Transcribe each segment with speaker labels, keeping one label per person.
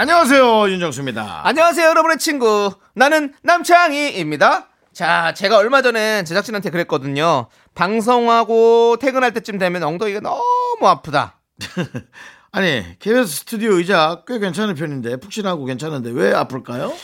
Speaker 1: 안녕하세요 윤정수입니다.
Speaker 2: 안녕하세요, 여러분의 친구. 나는 남창희입니다. 자, 제가 얼마 전에 제작진한테 그랬거든요. 방송하고 퇴근할 때쯤 되면 엉덩이가 너무 아프다.
Speaker 1: 아니 KBS 스튜디오 의자 꽤 괜찮은 편인데 푹신하고 괜찮은데 왜 아플까요?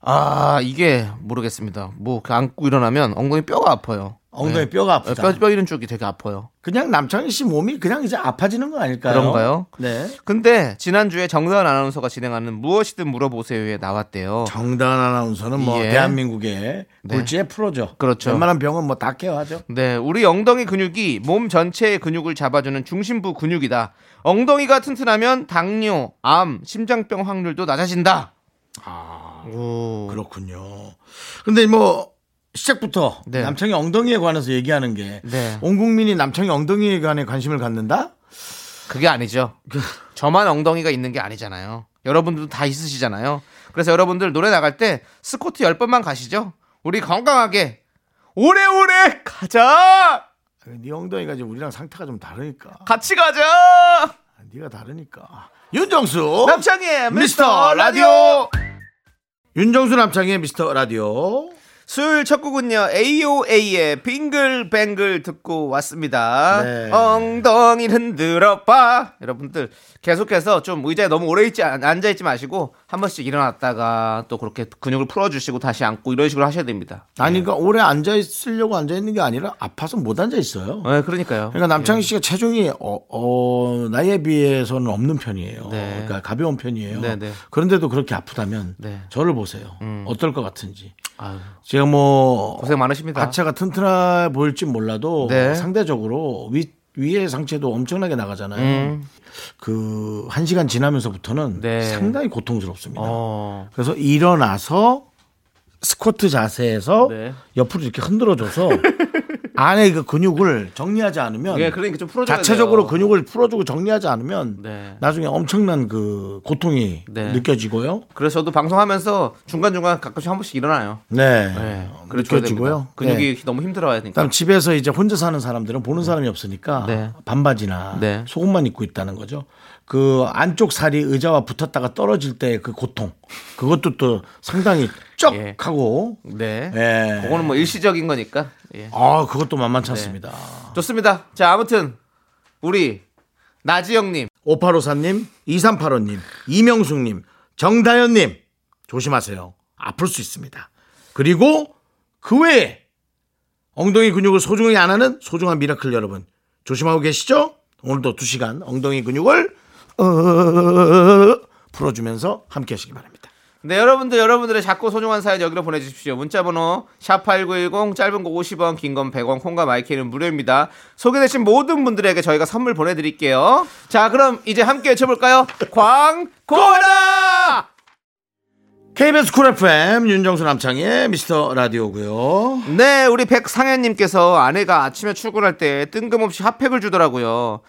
Speaker 2: 아, 이게 모르겠습니다. 뭐, 그 안고 일어나면 엉덩이 뼈가 아파요.
Speaker 1: 엉덩이
Speaker 2: 네.
Speaker 1: 뼈가 아프다.
Speaker 2: 뼈, 뼈 이런 쪽이 되게 아파요.
Speaker 1: 그냥 남창희 씨 몸이 그냥 이제 아파지는 거 아닐까요?
Speaker 2: 그런가요?
Speaker 1: 네.
Speaker 2: 근데 지난주에 정다은 아나운서가 진행하는 무엇이든 물어보세요에 나왔대요.
Speaker 1: 정다은 아나운서는 뭐
Speaker 2: 예.
Speaker 1: 대한민국의
Speaker 2: 네.
Speaker 1: 물지의 프로죠.
Speaker 2: 그렇죠.
Speaker 1: 웬만한 병은 뭐 다 케어하죠.
Speaker 2: 네, 우리 엉덩이 근육이 몸 전체의 근육을 잡아주는 중심부 근육이다. 엉덩이가 튼튼하면 당뇨, 암, 심장병 확률도 낮아진다. 오.
Speaker 1: 그렇군요. 근데 뭐 시작부터
Speaker 2: 네.
Speaker 1: 남창희 엉덩이에 관해서 얘기하는 게
Speaker 2: 네.
Speaker 1: 온 국민이 남창희 엉덩이에 관해 관심을 갖는다?
Speaker 2: 그게 아니죠. 저만 엉덩이가 있는 게 아니잖아요. 여러분들도 다 있으시잖아요. 그래서 여러분들 노래 나갈 때 스쿼트 10번만 가시죠. 우리 건강하게 오래오래 가자!
Speaker 1: 네 엉덩이가 지금 우리랑 상태가 좀 다르니까.
Speaker 2: 같이 가자!
Speaker 1: 네가 다르니까. 윤정수
Speaker 2: 남창희의
Speaker 1: 미스터 라디오. 윤정수 남창희의 미스터 라디오.
Speaker 2: 수요일 첫 곡은요 AOA의 빙글뱅글 듣고 왔습니다
Speaker 1: 네.
Speaker 2: 엉덩이를 흔들어봐 여러분들 계속해서 좀 의자에 너무 오래 있지 않- 앉아 있지 마시고 한 번씩 일어났다가 또 그렇게 근육을 풀어주시고 다시 앉고 이런 식으로 하셔야 됩니다
Speaker 1: 아니 그러니까 오래 앉아 있으려고 앉아 있는 게 아니라 아파서 못 앉아 있어요.
Speaker 2: 네 그러니까요
Speaker 1: 그러니까 남창희 씨가 체중이 어, 어, 나이에 비해서는 없는 편이에요.
Speaker 2: 네.
Speaker 1: 그러니까 가벼운 편이에요.
Speaker 2: 네, 네.
Speaker 1: 그런데도 그렇게 아프다면
Speaker 2: 네.
Speaker 1: 저를 보세요. 어떨 것 같은지.
Speaker 2: 아유,
Speaker 1: 제가 뭐
Speaker 2: 고생 많으십니다
Speaker 1: 하체가 튼튼해 보일지 몰라도
Speaker 2: 네.
Speaker 1: 상대적으로 위 위의 상체도 엄청나게 나가잖아요.
Speaker 2: 음.
Speaker 1: 그한 시간 지나면서부터는
Speaker 2: 네.
Speaker 1: 상당히 고통스럽습니다.
Speaker 2: 어,
Speaker 1: 그래서 일어나서 스쿼트 자세에서
Speaker 2: 네.
Speaker 1: 옆으로 이렇게 흔들어줘서 안에 그 근육을 정리하지 않으면
Speaker 2: 예, 그러니까 좀 풀어줘야
Speaker 1: 자체적으로
Speaker 2: 돼요.
Speaker 1: 근육을 풀어주고 정리하지 않으면
Speaker 2: 네.
Speaker 1: 나중에 엄청난 그 고통이
Speaker 2: 네.
Speaker 1: 느껴지고요.
Speaker 2: 그래서 저도 방송하면서 중간 중간 가끔씩 한 번씩 일어나요
Speaker 1: 네.
Speaker 2: 네,
Speaker 1: 느껴지고요.
Speaker 2: 근육이
Speaker 1: 네.
Speaker 2: 너무 힘들어야 되니까
Speaker 1: 그다음 집에서 이제 혼자 사는 사람들은 보는 사람이 없으니까
Speaker 2: 네.
Speaker 1: 반바지나
Speaker 2: 네.
Speaker 1: 속옷만 입고 있다는 거죠. 그 안쪽 살이 의자와 붙었다가 떨어질 때 그 고통 그것도 또 상당히 쩍
Speaker 2: 예.
Speaker 1: 하고
Speaker 2: 네.
Speaker 1: 예.
Speaker 2: 그거는 뭐 일시적인 거니까. 예.
Speaker 1: 아 그것도 만만치 않습니다.
Speaker 2: 좋습니다. 자, 아무튼 우리 나지영님,
Speaker 1: 오팔오사님, 2385님, 이명숙님, 정다현님 조심하세요. 아플 수 있습니다. 그리고 그 외에 엉덩이 근육을 소중히 안 하는 소중한 미라클 여러분 조심하고 계시죠? 오늘도 2시간 엉덩이 근육을 어, 풀어주면서 함께 하시기 바랍니다.
Speaker 2: 네, 여러분들 여러분들의 작고 소중한 사연 여기로 보내주십시오. 문자번호 샵 #8910 짧은 거 50원, 긴 건 100원, 콩과 마이크는 무료입니다. 소개되신 모든 분들에게 저희가 선물 보내드릴게요. 자, 그럼 이제 함께 외쳐볼까요? 광고라!
Speaker 1: KBS 쿨 FM 윤정수 남창의 미스터 라디오고요.
Speaker 2: 네, 우리 백상현님께서 아내가 아침에 출근할 때 뜬금없이 핫팩을 주더라고요.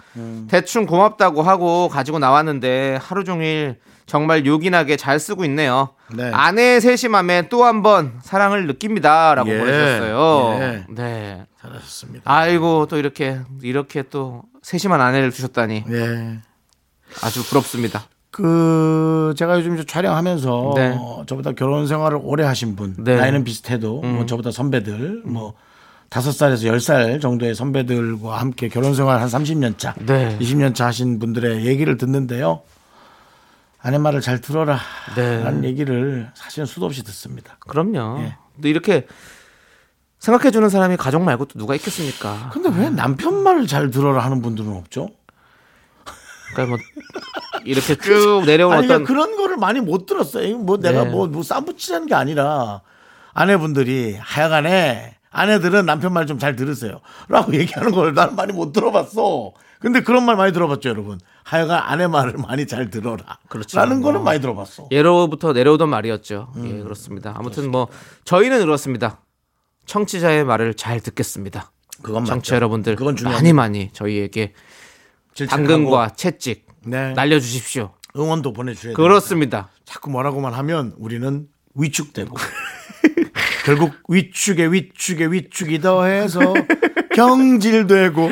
Speaker 2: 대충 고맙다고 하고 가지고 나왔는데 하루 종일 정말 요긴하게 잘 쓰고 있네요.
Speaker 1: 네.
Speaker 2: 아내의 세심함에 또 한 번 사랑을 느낍니다라고
Speaker 1: 예,
Speaker 2: 보내주셨어요.
Speaker 1: 예.
Speaker 2: 네.
Speaker 1: 잘하셨습니다.
Speaker 2: 아이고 또 이렇게 이렇게 또 세심한 아내를 주셨다니
Speaker 1: 네.
Speaker 2: 아주 부럽습니다.
Speaker 1: 그 제가 요즘 촬영하면서
Speaker 2: 네.
Speaker 1: 어, 저보다 결혼 생활을 오래 하신 분
Speaker 2: 네.
Speaker 1: 나이는 비슷해도 뭐 저보다 선배들 뭐 다섯 살에서 열 살 정도의 선배들과 함께 결혼 생활 한 30년 차,
Speaker 2: 네.
Speaker 1: 20년 차 하신 분들의 얘기를 듣는데요. 아내 말을 잘 들어라.
Speaker 2: 네.
Speaker 1: 라는 얘기를 사실은 수도 없이 듣습니다.
Speaker 2: 그럼요.
Speaker 1: 예.
Speaker 2: 근데 이렇게 생각해주는 사람이 가족 말고 또 누가 있겠습니까?
Speaker 1: 근데 왜 남편 말을 잘 들어라 하는 분들은 없죠?
Speaker 2: 그러니까 뭐 이렇게 쭉 내려온
Speaker 1: 아니
Speaker 2: 어떤
Speaker 1: 그러니까 그런 거를 많이 못 들었어요. 뭐 내가
Speaker 2: 네.
Speaker 1: 뭐, 뭐 싸붙이라는 게 아니라 아내분들이 하여간에 아내들은 남편 말 좀 잘 들으세요. 라고 얘기하는 걸 나는 많이 못 들어봤어. 근데 그런 말 많이 들어봤죠, 여러분. 하여간 아내 말을 많이 잘 들어라.
Speaker 2: 그렇죠.
Speaker 1: 라는 거는 많이 들어봤어.
Speaker 2: 예로부터 내려오던 말이었죠.
Speaker 1: 음.
Speaker 2: 예, 그렇습니다. 아무튼 뭐 저희는 그렇습니다. 청취자의 말을 잘 듣겠습니다.
Speaker 1: 그건.
Speaker 2: 청취자 여러분들
Speaker 1: 그건 중요합니다.
Speaker 2: 많이 많이 저희에게
Speaker 1: 질책하고,
Speaker 2: 당근과 채찍
Speaker 1: 네.
Speaker 2: 날려주십시오.
Speaker 1: 응원도 보내주셔야.
Speaker 2: 그렇습니다.
Speaker 1: 자꾸 뭐라고만 하면 우리는 위축되고 결국 위축에 위축에 위축이 더해서 경질되고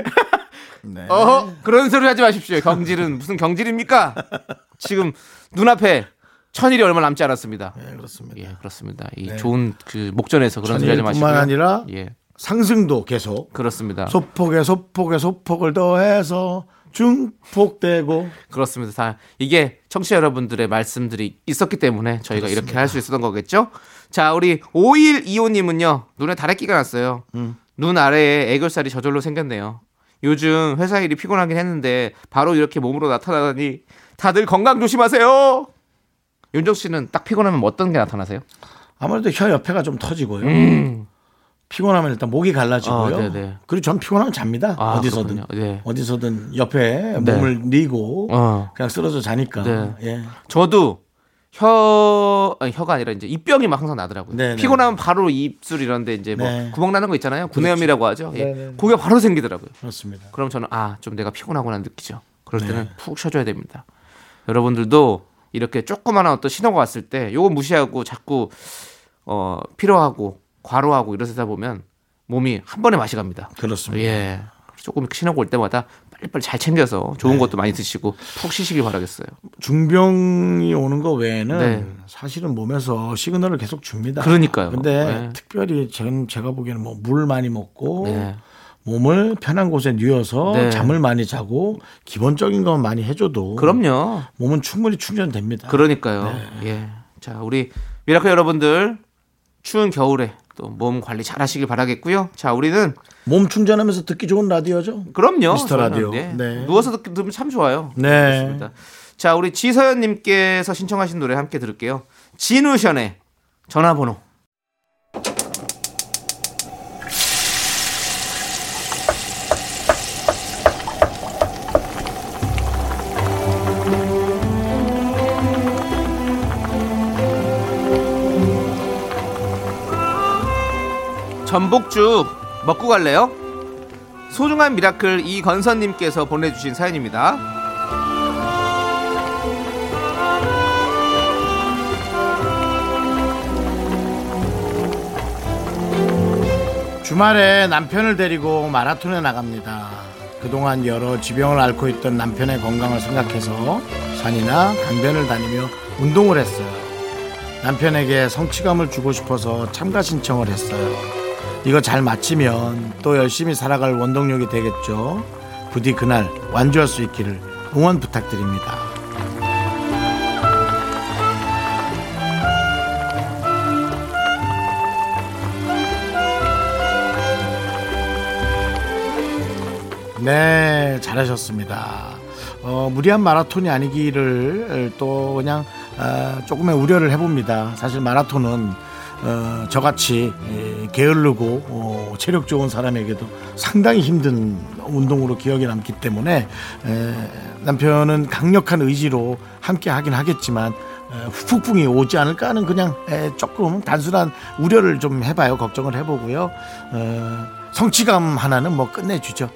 Speaker 1: 네.
Speaker 2: 어 그런 소리 하지 마십시오. 경질은 무슨 경질입니까? 지금 눈앞에 천일이 얼마 남지 않았습니다.
Speaker 1: 네, 그렇습니다.
Speaker 2: 예, 그렇습니다. 이 좋은 그 목전에서 그런 소리 하지 마시고요.
Speaker 1: 천일뿐만 아니라
Speaker 2: 예,
Speaker 1: 상승도 계속
Speaker 2: 그렇습니다.
Speaker 1: 소폭에 소폭에 소폭을 더해서 중폭되고
Speaker 2: 그렇습니다. 다 이게 청취자 여러분들의 말씀들이 있었기 때문에 저희가 이렇게 할 수 있었던 거겠죠? 자, 우리 5125님은요, 눈에 다래끼가 났어요. 눈 아래에 애교살이 저절로 생겼네요. 요즘 회사 일이 피곤하긴 했는데, 바로 이렇게 몸으로 나타나다니, 다들 건강 조심하세요! 윤정 씨는 딱 피곤하면 어떤 게 나타나세요?
Speaker 1: 아무래도 혀 옆에가 좀 터지고요. 피곤하면 일단 목이 갈라지고요.
Speaker 2: 음. 아, 네네.
Speaker 1: 그리고 전 피곤하면 잡니다.
Speaker 2: 아,
Speaker 1: 어디서든.
Speaker 2: 네.
Speaker 1: 어디서든 옆에
Speaker 2: 네.
Speaker 1: 몸을 뉘고
Speaker 2: 어.
Speaker 1: 그냥 쓰러져 자니까.
Speaker 2: 네.
Speaker 1: 예.
Speaker 2: 저도 혀 아니, 혀가 아니라 이제 입병이 막 항상 나더라고요.
Speaker 1: 네네.
Speaker 2: 피곤하면 바로 입술 이런데 이제 뭐
Speaker 1: 네.
Speaker 2: 구멍 나는 거 있잖아요. 구내염이라고 하죠. 예. 그게 바로 생기더라고요.
Speaker 1: 그렇습니다.
Speaker 2: 그럼 저는 아 좀 내가 피곤하구나 느끼죠. 그럴 때는
Speaker 1: 네.
Speaker 2: 푹 쉬어줘야 됩니다. 여러분들도 이렇게 조그마한 어떤 신호가 왔을 때 요거 무시하고 자꾸 어 필요하고 과로하고 이러다 보면 몸이 한 번에 맛이 갑니다.
Speaker 1: 그렇습니다.
Speaker 2: 예. 조금 신호가 올 때마다 빨리빨리 잘 챙겨서 좋은
Speaker 1: 네.
Speaker 2: 것도 많이 드시고 푹 쉬시길 바라겠어요.
Speaker 1: 중병이 오는 거 외에는
Speaker 2: 네.
Speaker 1: 사실은 몸에서 시그널을 계속 줍니다.
Speaker 2: 그러니까요.
Speaker 1: 근데
Speaker 2: 네.
Speaker 1: 특별히 저는 제가 보기에는 뭐 물 많이 먹고
Speaker 2: 네.
Speaker 1: 몸을 편한 곳에 뉘어서
Speaker 2: 네.
Speaker 1: 잠을 많이 자고 기본적인 건 많이 해줘도
Speaker 2: 그럼요.
Speaker 1: 몸은 충분히 충전됩니다.
Speaker 2: 그러니까요.
Speaker 1: 네.
Speaker 2: 예. 자, 우리 미라클 여러분들 추운 겨울에 또 몸 관리 잘 하시길 바라겠고요. 자, 우리는
Speaker 1: 몸 충전하면서 듣기 좋은 라디오죠.
Speaker 2: 그럼요.
Speaker 1: 미스터 라디오.
Speaker 2: 네.
Speaker 1: 네.
Speaker 2: 누워서 듣, 들으면 참 좋아요.
Speaker 1: 네.
Speaker 2: 그렇습니다. 자, 우리 지서연 님께서 신청하신 노래 함께 들을게요. 지누션의 전화번호. 전복죽 먹고 갈래요? 소중한 미라클 이건선님께서 보내주신 사연입니다.
Speaker 1: 주말에 남편을 데리고 마라톤에 나갑니다. 그동안 여러 지병을 앓고 있던 남편의 건강을 생각해서 산이나 강변을 다니며 운동을 했어요. 남편에게 성취감을 주고 싶어서 참가 신청을 했어요. 이거 잘 마치면 또 열심히 살아갈 원동력이 되겠죠. 부디 그날 완주할 수 있기를 응원 부탁드립니다. 네, 잘하셨습니다. 어, 무리한 마라톤이 아니기를 또 그냥 어, 조금의 우려를 해봅니다. 사실 마라톤은 어, 저같이 예, 게을르고 어, 체력 좋은 사람에게도 상당히 힘든 운동으로 기억에 남기 때문에 에, 남편은 강력한 의지로 함께 하긴 하겠지만 에, 후폭풍이 오지 않을까 하는 그냥 에, 조금 단순한 우려를 좀 해봐요. 걱정을 해보고요. 어, 성취감 하나는 뭐 끝내주죠.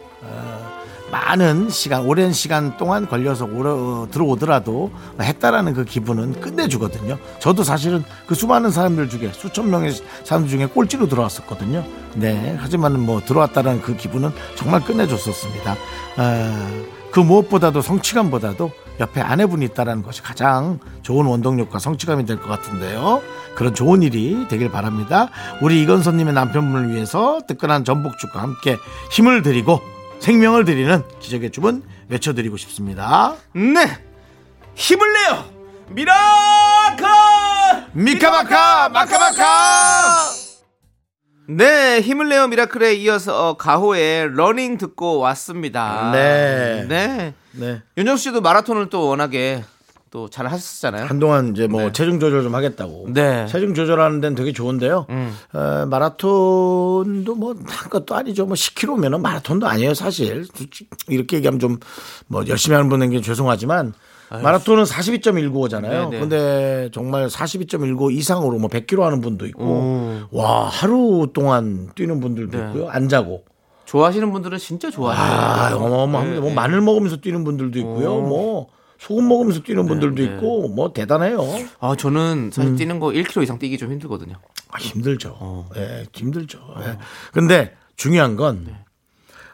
Speaker 1: 어, 많은 시간, 오랜 시간 동안 걸려서 오러, 어, 들어오더라도 했다라는 그 기분은 끝내주거든요. 저도 사실은 그 수많은 사람들 중에 수천 명의 사람들 중에 꼴찌로 들어왔었거든요. 네. 하지만 뭐 들어왔다라는 그 기분은 정말 끝내줬었습니다. 아, 그 무엇보다도 성취감보다도 옆에 아내분이 있다라는 것이 가장 좋은 원동력과 성취감이 될 것 같은데요. 그런 좋은 일이 되길 바랍니다. 우리 이건선님의 남편분을 위해서 뜨끈한 전복죽과 함께 힘을 드리고 생명을 드리는 기적의 주문 외쳐드리고 싶습니다.
Speaker 2: 네! 힘을 내요! Miracle!
Speaker 1: 미카마카 마카마카
Speaker 2: 네, 힘을 내요 Miracle에 이어서 어, 가호의 Running 듣고 왔습니다.
Speaker 1: 네.
Speaker 2: 네.
Speaker 1: 네.
Speaker 2: 윤정 씨도 마라톤을 또 워낙에 또 잘 하셨잖아요.
Speaker 1: 한동안 이제 뭐
Speaker 2: 네.
Speaker 1: 체중 조절 좀 하겠다고.
Speaker 2: 네.
Speaker 1: 체중 조절하는 데는 되게 좋은데요.
Speaker 2: 음.
Speaker 1: 어, 마라톤도 뭐 한 것도 아니죠. 뭐 10km면은 마라톤도 아니에요, 사실. 이렇게 얘기하면 좀 뭐 열심히 하는 분에게 죄송하지만 마라톤은 42.195잖아요.
Speaker 2: 네, 네.
Speaker 1: 근데 정말 42.195 이상으로 뭐 100km 하는 분도 있고
Speaker 2: 오.
Speaker 1: 와, 하루 동안 뛰는 분들도
Speaker 2: 네.
Speaker 1: 있고요. 안 자고.
Speaker 2: 좋아하시는 분들은 진짜 좋아해요.
Speaker 1: 아, 어마어마합니다.
Speaker 2: 네,
Speaker 1: 뭐
Speaker 2: 네.
Speaker 1: 마늘 먹으면서 뛰는 분들도 있고요. 뭐 소금 먹으면서 뛰는 분들도
Speaker 2: 네.
Speaker 1: 있고 뭐 대단해요.
Speaker 2: 아, 저는 사실
Speaker 1: 음.
Speaker 2: 뛰는 거 1km 이상 뛰기 좀 힘들거든요.
Speaker 1: 아, 힘들죠.
Speaker 2: 어.
Speaker 1: 예, 힘들죠. 예. 근데 중요한 건,
Speaker 2: 네.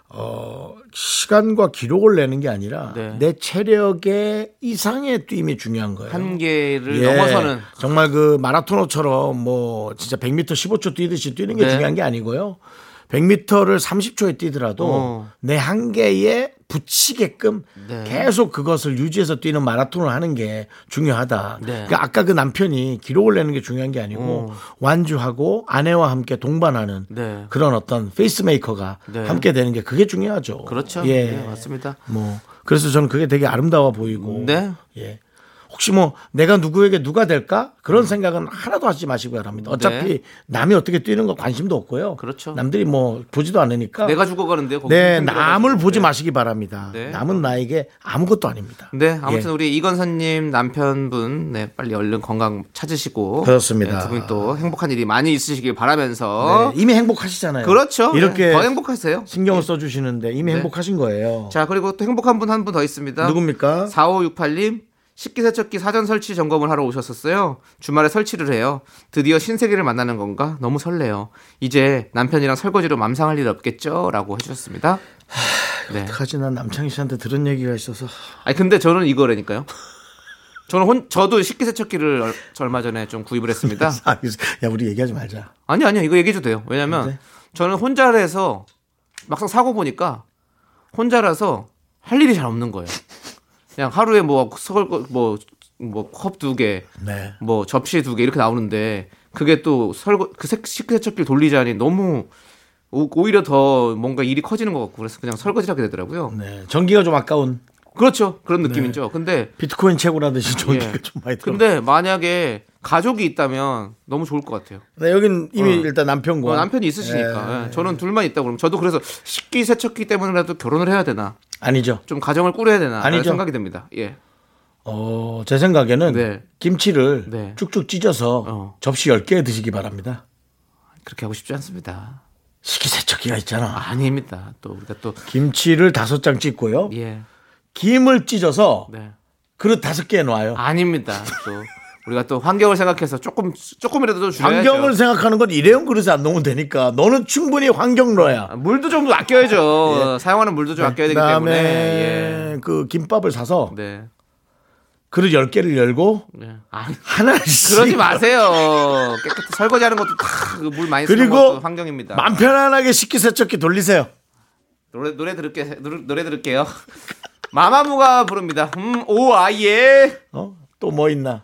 Speaker 1: 어, 시간과 기록을 내는 게 아니라
Speaker 2: 네.
Speaker 1: 내 체력의 이상의 뛰임이 중요한 거예요.
Speaker 2: 한계를
Speaker 1: 예,
Speaker 2: 넘어서는
Speaker 1: 정말 그 마라토너처럼 뭐 진짜 100m 15초 뛰듯이 뛰는 게
Speaker 2: 네.
Speaker 1: 중요한 게 아니고요. 100m를 30초에 뛰더라도
Speaker 2: 어.
Speaker 1: 내 한계에 붙이게끔
Speaker 2: 네.
Speaker 1: 계속 그것을 유지해서 뛰는 마라톤을 하는 게 중요하다.
Speaker 2: 네.
Speaker 1: 그러니까 아까 그 남편이 기록을 내는 게 중요한 게 아니고
Speaker 2: 어.
Speaker 1: 완주하고 아내와 함께 동반하는
Speaker 2: 네.
Speaker 1: 그런 어떤 페이스메이커가
Speaker 2: 네.
Speaker 1: 함께 되는 게 그게 중요하죠.
Speaker 2: 그렇죠.
Speaker 1: 예.
Speaker 2: 네, 맞습니다.
Speaker 1: 뭐 그래서 저는 그게 되게 아름다워 보이고
Speaker 2: 네.
Speaker 1: 예. 혹시 뭐 내가 누구에게 누가 될까 그런 생각은 하나도 하지 마시기 바랍니다. 어차피
Speaker 2: 네.
Speaker 1: 남이 어떻게 뛰는 거 관심도 없고요.
Speaker 2: 그렇죠.
Speaker 1: 남들이 뭐 보지도 않으니까.
Speaker 2: 내가 죽어가는데
Speaker 1: 네. 남을 보지
Speaker 2: 네.
Speaker 1: 마시기 바랍니다.
Speaker 2: 네.
Speaker 1: 남은 나에게 아무것도 아닙니다.
Speaker 2: 네, 아무튼
Speaker 1: 예.
Speaker 2: 우리 이건선님 남편분, 네, 빨리 얼른 건강 찾으시고.
Speaker 1: 그렇습니다.
Speaker 2: 네, 두분 또 행복한 일이 많이 있으시길 바라면서.
Speaker 1: 네, 이미 행복하시잖아요.
Speaker 2: 그렇죠.
Speaker 1: 이렇게
Speaker 2: 네, 더 행복하세요.
Speaker 1: 신경을 써주시는데 이미
Speaker 2: 네.
Speaker 1: 행복하신 거예요.
Speaker 2: 자, 그리고 또 행복한 분 한 분 더 있습니다.
Speaker 1: 누굽니까?
Speaker 2: 4568님. 식기세척기 사전 설치 점검을 하러 오셨었어요. 주말에 설치를 해요. 드디어 신세계를 만나는 건가? 너무 설레요. 이제 남편이랑 설거지로 맘상할 일 없겠죠? 라고 해주셨습니다. 네.
Speaker 1: 어떡하지 난 남창희 씨한테 들은 얘기가 있어서
Speaker 2: 아니, 근데 저는 이거라니까요. 저는 혼, 저도 식기세척기를 얼, 저 얼마 전에 좀 구입을 했습니다.
Speaker 1: 아, 야 우리 얘기하지 말자.
Speaker 2: 아니, 아니요. 이거 얘기해도 돼요. 왜냐면
Speaker 1: 네. 저는
Speaker 2: 저는 혼자라서 막상 사고 보니까 혼자라서 할 일이 잘 없는 거예요. 그냥 하루에 뭐 설거 뭐뭐컵 두 개,
Speaker 1: 네.
Speaker 2: 뭐 접시 두 개 이렇게 나오는데 그게 또 설거 그 색- 식기세척기를 돌리자니 너무 오- 오히려 더 뭔가 일이 커지는 것 같고 그래서 그냥 설거지를 하게 되더라고요.
Speaker 1: 네. 전기가 좀 아까운
Speaker 2: 그렇죠. 그런 느낌이죠. 근데
Speaker 1: 비트코인 채굴하듯이 전기가
Speaker 2: 예.
Speaker 1: 좀 많이 들어.
Speaker 2: 근데 만약에 가족이 있다면 너무 좋을 것 같아요.
Speaker 1: 네, 여긴 이미
Speaker 2: 어.
Speaker 1: 일단 남편과
Speaker 2: 어, 남편이 있으시니까
Speaker 1: 예.
Speaker 2: 예, 저는 둘만 있다 그러면 저도 그래서 식기 세척기 때문에라도 결혼을 해야 되나
Speaker 1: 아니죠.
Speaker 2: 좀 가정을 꾸려야 되나
Speaker 1: 아니죠.
Speaker 2: 생각이 듭니다. 예.
Speaker 1: 어, 제 생각에는
Speaker 2: 네.
Speaker 1: 김치를
Speaker 2: 네.
Speaker 1: 쭉쭉 찢어서
Speaker 2: 어.
Speaker 1: 접시 10개 드시기 바랍니다.
Speaker 2: 그렇게 하고 싶지 않습니다.
Speaker 1: 식기세척기가 있잖아.
Speaker 2: 아닙니다. 또 우리가 또
Speaker 1: 김치를 다섯 장 찢고요.
Speaker 2: 예.
Speaker 1: 김을 찢어서
Speaker 2: 네. 그릇
Speaker 1: 다섯 개 놔요.
Speaker 2: 아닙니다. 또 우리가 또 환경을 생각해서 조금 조금이라도 줄여야죠.
Speaker 1: 환경을 생각하는 건 일회용 그릇에 안 넣으면 되니까 너는 충분히 환경러야.
Speaker 2: 아, 물도 좀 아껴야죠. 사용하는 물도 좀 아껴야 되기 때문에. 예.
Speaker 1: 그 김밥을 사서
Speaker 2: 네.
Speaker 1: 그릇 10개를 열고
Speaker 2: 네. 아니,
Speaker 1: 하나씩
Speaker 2: 그러지 마세요. 깨끗이 설거지하는 것도 다물 많이 쓰는 것도 환경입니다.
Speaker 1: 맘 편안하게 식기세척기 돌리세요.
Speaker 2: 노래 노래 들을게 노래, 노래 들을게요. 마마무가 부릅니다. 음, 오 아예.
Speaker 1: 어? 또 뭐 있나?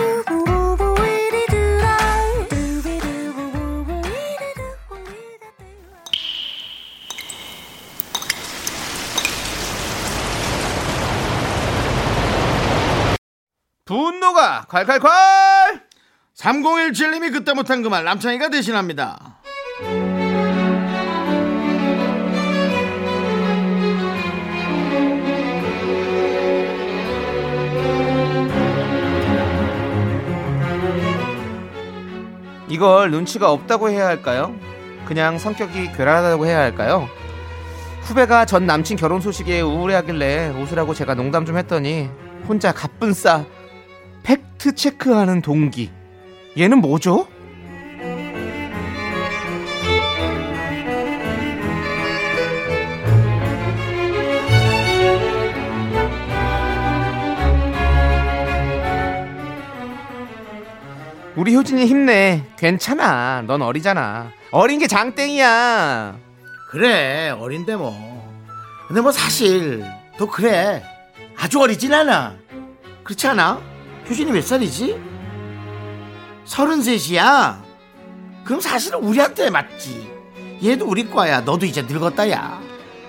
Speaker 2: 분노가 콸콸콸.
Speaker 1: 3017님이 그때 못한 그 말 남창희가 대신합니다.
Speaker 2: 이걸 눈치가 없다고 해야 할까요? 그냥 성격이 괴랄하다고 해야 할까요? 후배가 전 남친 결혼 소식에 우울해하길래 웃으라고 제가 농담 좀 했더니 혼자 가쁜 싸 팩트 체크하는 동기. 얘는 뭐죠? 우리 효진이 힘내. 괜찮아. 넌 어리잖아. 어린 게 장땡이야.
Speaker 1: 그래 어린데 뭐 근데 뭐 사실 너 그래 아주 어리진 않아 그렇지 않아? 효진이 몇 살이지? 서른셋이야 그럼 사실은 우리한테 맞지 얘도 우리 과야 너도 이제 늙었다 야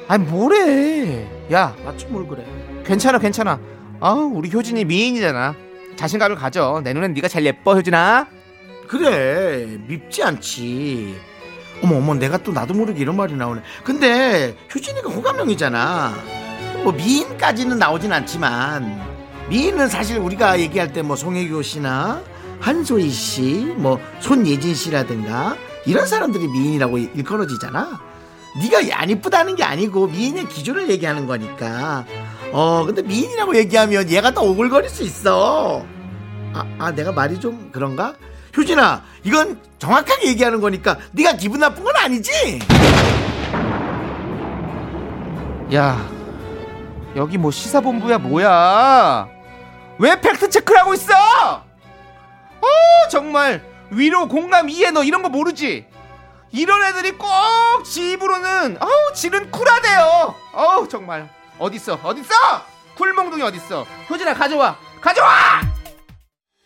Speaker 2: 아니 뭐래. 야
Speaker 1: 맞지 뭘 그래
Speaker 2: 괜찮아 괜찮아. 아 우리 효진이 미인이잖아. 자신감을 가져. 내 눈엔 네가 제일 예뻐 효진아.
Speaker 1: 그래 밉지 않지 어머 어머 내가 또 나도 모르게 이런 말이 나오네 근데 효진이가 호감형이잖아 뭐 미인까지는 나오진 않지만 미인은 사실 우리가 얘기할 때 뭐 송혜교 씨나 한소희 씨, 뭐 손예진 씨라든가 이런 사람들이 미인이라고 일컬어지잖아. 네가 안 이쁘다는 게 아니고 미인의 기준을 얘기하는 거니까. 어, 근데 미인이라고 얘기하면 얘가 더 오글거릴 수 있어. 아, 아 내가 말이 좀 그런가? 효진아, 이건 정확하게 얘기하는 거니까 네가 기분 나쁜 건 아니지?
Speaker 2: 야 여기 뭐 시사본부야 뭐야? 왜 팩트 체크를 하고 있어? 어 정말 위로 공감 이해 너 이런 거 모르지? 이런 애들이 꼭 집으로는 어우 지는 쿨하대요. 어우 정말. 어딨어? 어딨어? 쿨몽둥이 어딨어? 효진아 가져와. 가져와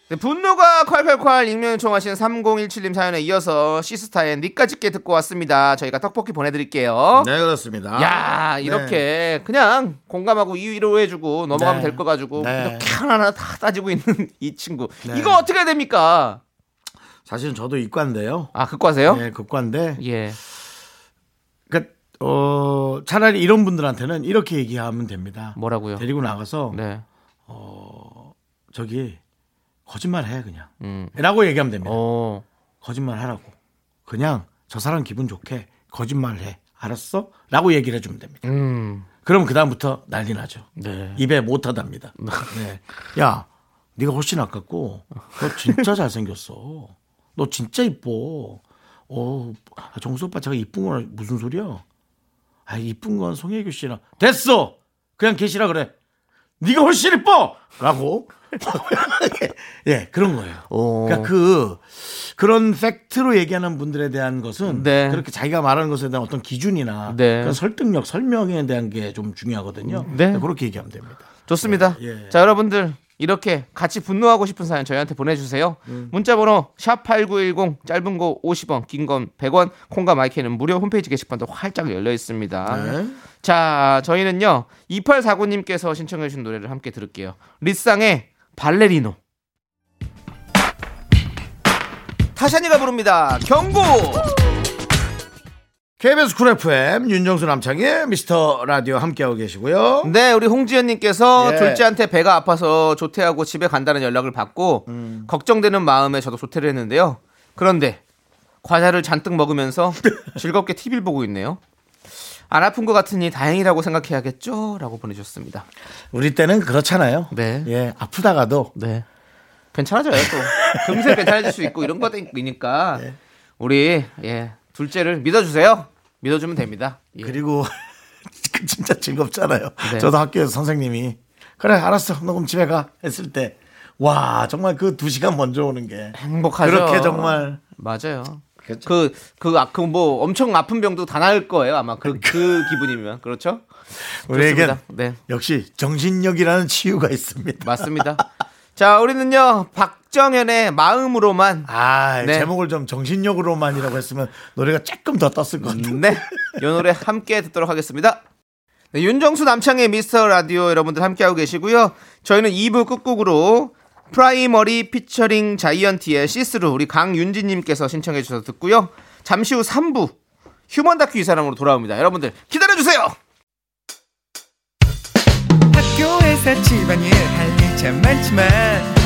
Speaker 2: 네, 분노가 콸콸콸 익명 요청하신 3017님 사연에 이어서 시스타의 니까짓게 듣고 왔습니다 저희가 떡볶이 보내드릴게요
Speaker 1: 네, 그렇습니다.
Speaker 2: 야 이렇게 그냥 공감하고 위로해주고 넘어가면
Speaker 1: 네.
Speaker 2: 될거 가지고
Speaker 1: 네.
Speaker 2: 하나하나 다 따지고 있는 이 친구
Speaker 1: 네.
Speaker 2: 이거 어떻게 해야 됩니까?
Speaker 1: 사실은 저도 이과인데요.
Speaker 2: 아 극과세요?
Speaker 1: 네, 극과인데
Speaker 2: 예.
Speaker 1: 그러니까 어, 차라리 이런 분들한테는 이렇게 얘기하면 됩니다.
Speaker 2: 뭐라고요?
Speaker 1: 데리고 나가서
Speaker 2: 네.
Speaker 1: 저기 거짓말 해 그냥.
Speaker 2: 음.
Speaker 1: 라고 얘기하면 됩니다.
Speaker 2: 어.
Speaker 1: 거짓말 하라고. 그냥 저 사람 기분 좋게 거짓말 해. 알았어? 라고 얘기를 해주면 됩니다.
Speaker 2: 음.
Speaker 1: 그럼 그다음부터 난리 나죠.
Speaker 2: 네.
Speaker 1: 입에 못 하답니다. 네. 야, 네가 훨씬 아깝고 너 진짜 잘생겼어. 너 진짜 이뻐. 어, 아, 정수 오빠 제가 이쁜 건 무슨 소리야? 아, 이쁜 건 송혜교 씨랑 됐어. 그냥 계시라 그래. 네가 훨씬 이뻐.라고. 예, 그런 거예요.
Speaker 2: 오.
Speaker 1: 그러니까 그 그런 팩트로 얘기하는 분들에 대한 것은
Speaker 2: 네.
Speaker 1: 그렇게 자기가 말하는 것에 대한 어떤 기준이나
Speaker 2: 네.
Speaker 1: 그런 설득력, 설명에 대한 게 좀 중요하거든요.
Speaker 2: 네.
Speaker 1: 그렇게 얘기하면 됩니다.
Speaker 2: 좋습니다.
Speaker 1: 예.
Speaker 2: 자 여러분들 이렇게 같이 분노하고 싶은 사연 저희한테 보내주세요.
Speaker 1: 음.
Speaker 2: 문자번호 샵 #8910 짧은 거 50원, 긴 건 100원, 콩과 마이 K는 무료 홈페이지 게시판도 활짝 열려 있습니다.
Speaker 1: 네.
Speaker 2: 자, 저희는요 2849님께서 신청해주신 노래를 함께 들을게요. 리쌍의 발레리노. 타샤니가 부릅니다. 경고.
Speaker 1: KBS 쿨 FM 윤정수 남창희의 미스터 라디오 함께하고 계시고요.
Speaker 2: 네, 우리 홍지연님께서
Speaker 1: 예.
Speaker 2: 둘째한테 배가 아파서 조퇴하고 집에 간다는 연락을 받고
Speaker 1: 음.
Speaker 2: 걱정되는 마음에 저도 조퇴를 했는데요. 그런데 과자를 잔뜩 먹으면서 즐겁게 TV를 보고 있네요. 안 아픈 것 같으니 다행이라고 생각해야겠죠? 라고 보내주셨습니다.
Speaker 1: 우리 때는 그렇잖아요.
Speaker 2: 네.
Speaker 1: 예, 아프다가도
Speaker 2: 네. 괜찮아져요, 또. 금세 괜찮아질 수 있고 이런 것이니까
Speaker 1: 네.
Speaker 2: 우리, 예, 둘째를 믿어주세요. 믿어주면 됩니다. 예.
Speaker 1: 그리고 그 진짜 즐겁잖아요.
Speaker 2: 네.
Speaker 1: 저도 학교에서 선생님이 그래 알았어 너 그럼 집에 가 했을 때 와 정말 그 두 시간 먼저 오는 게
Speaker 2: 행복하죠.
Speaker 1: 그렇게 정말
Speaker 2: 맞아요.
Speaker 1: 그렇죠.
Speaker 2: 그, 그, 아, 그, 뭐, 엄청 아픈 병도 다 나을 거예요, 아마. 그, 그 기분이면. 그렇죠? 좋습니다. 네,
Speaker 1: 역시 정신력이라는 치유가 있습니다.
Speaker 2: 맞습니다. 자, 우리는요, 박 정현의 마음으로만.
Speaker 1: 아
Speaker 2: 네.
Speaker 1: 제목을 좀 정신력으로만이라고 했으면 노래가 조금 더 떴을 것 같은데.
Speaker 2: 네, 이 노래 함께 듣도록 하겠습니다. 네, 윤정수 남창희의 미스터 라디오 여러분들 함께하고 계시고요. 저희는 2부 끝곡으로 프라이머리 피처링 자이언티의 시스루 우리 강윤지님께서 신청해 주셔서 듣고요. 잠시 후 3부 휴먼 다큐 이 사람으로 돌아옵니다. 여러분들 기다려 주세요.
Speaker 3: 학교에서 집안일 할일참 많지만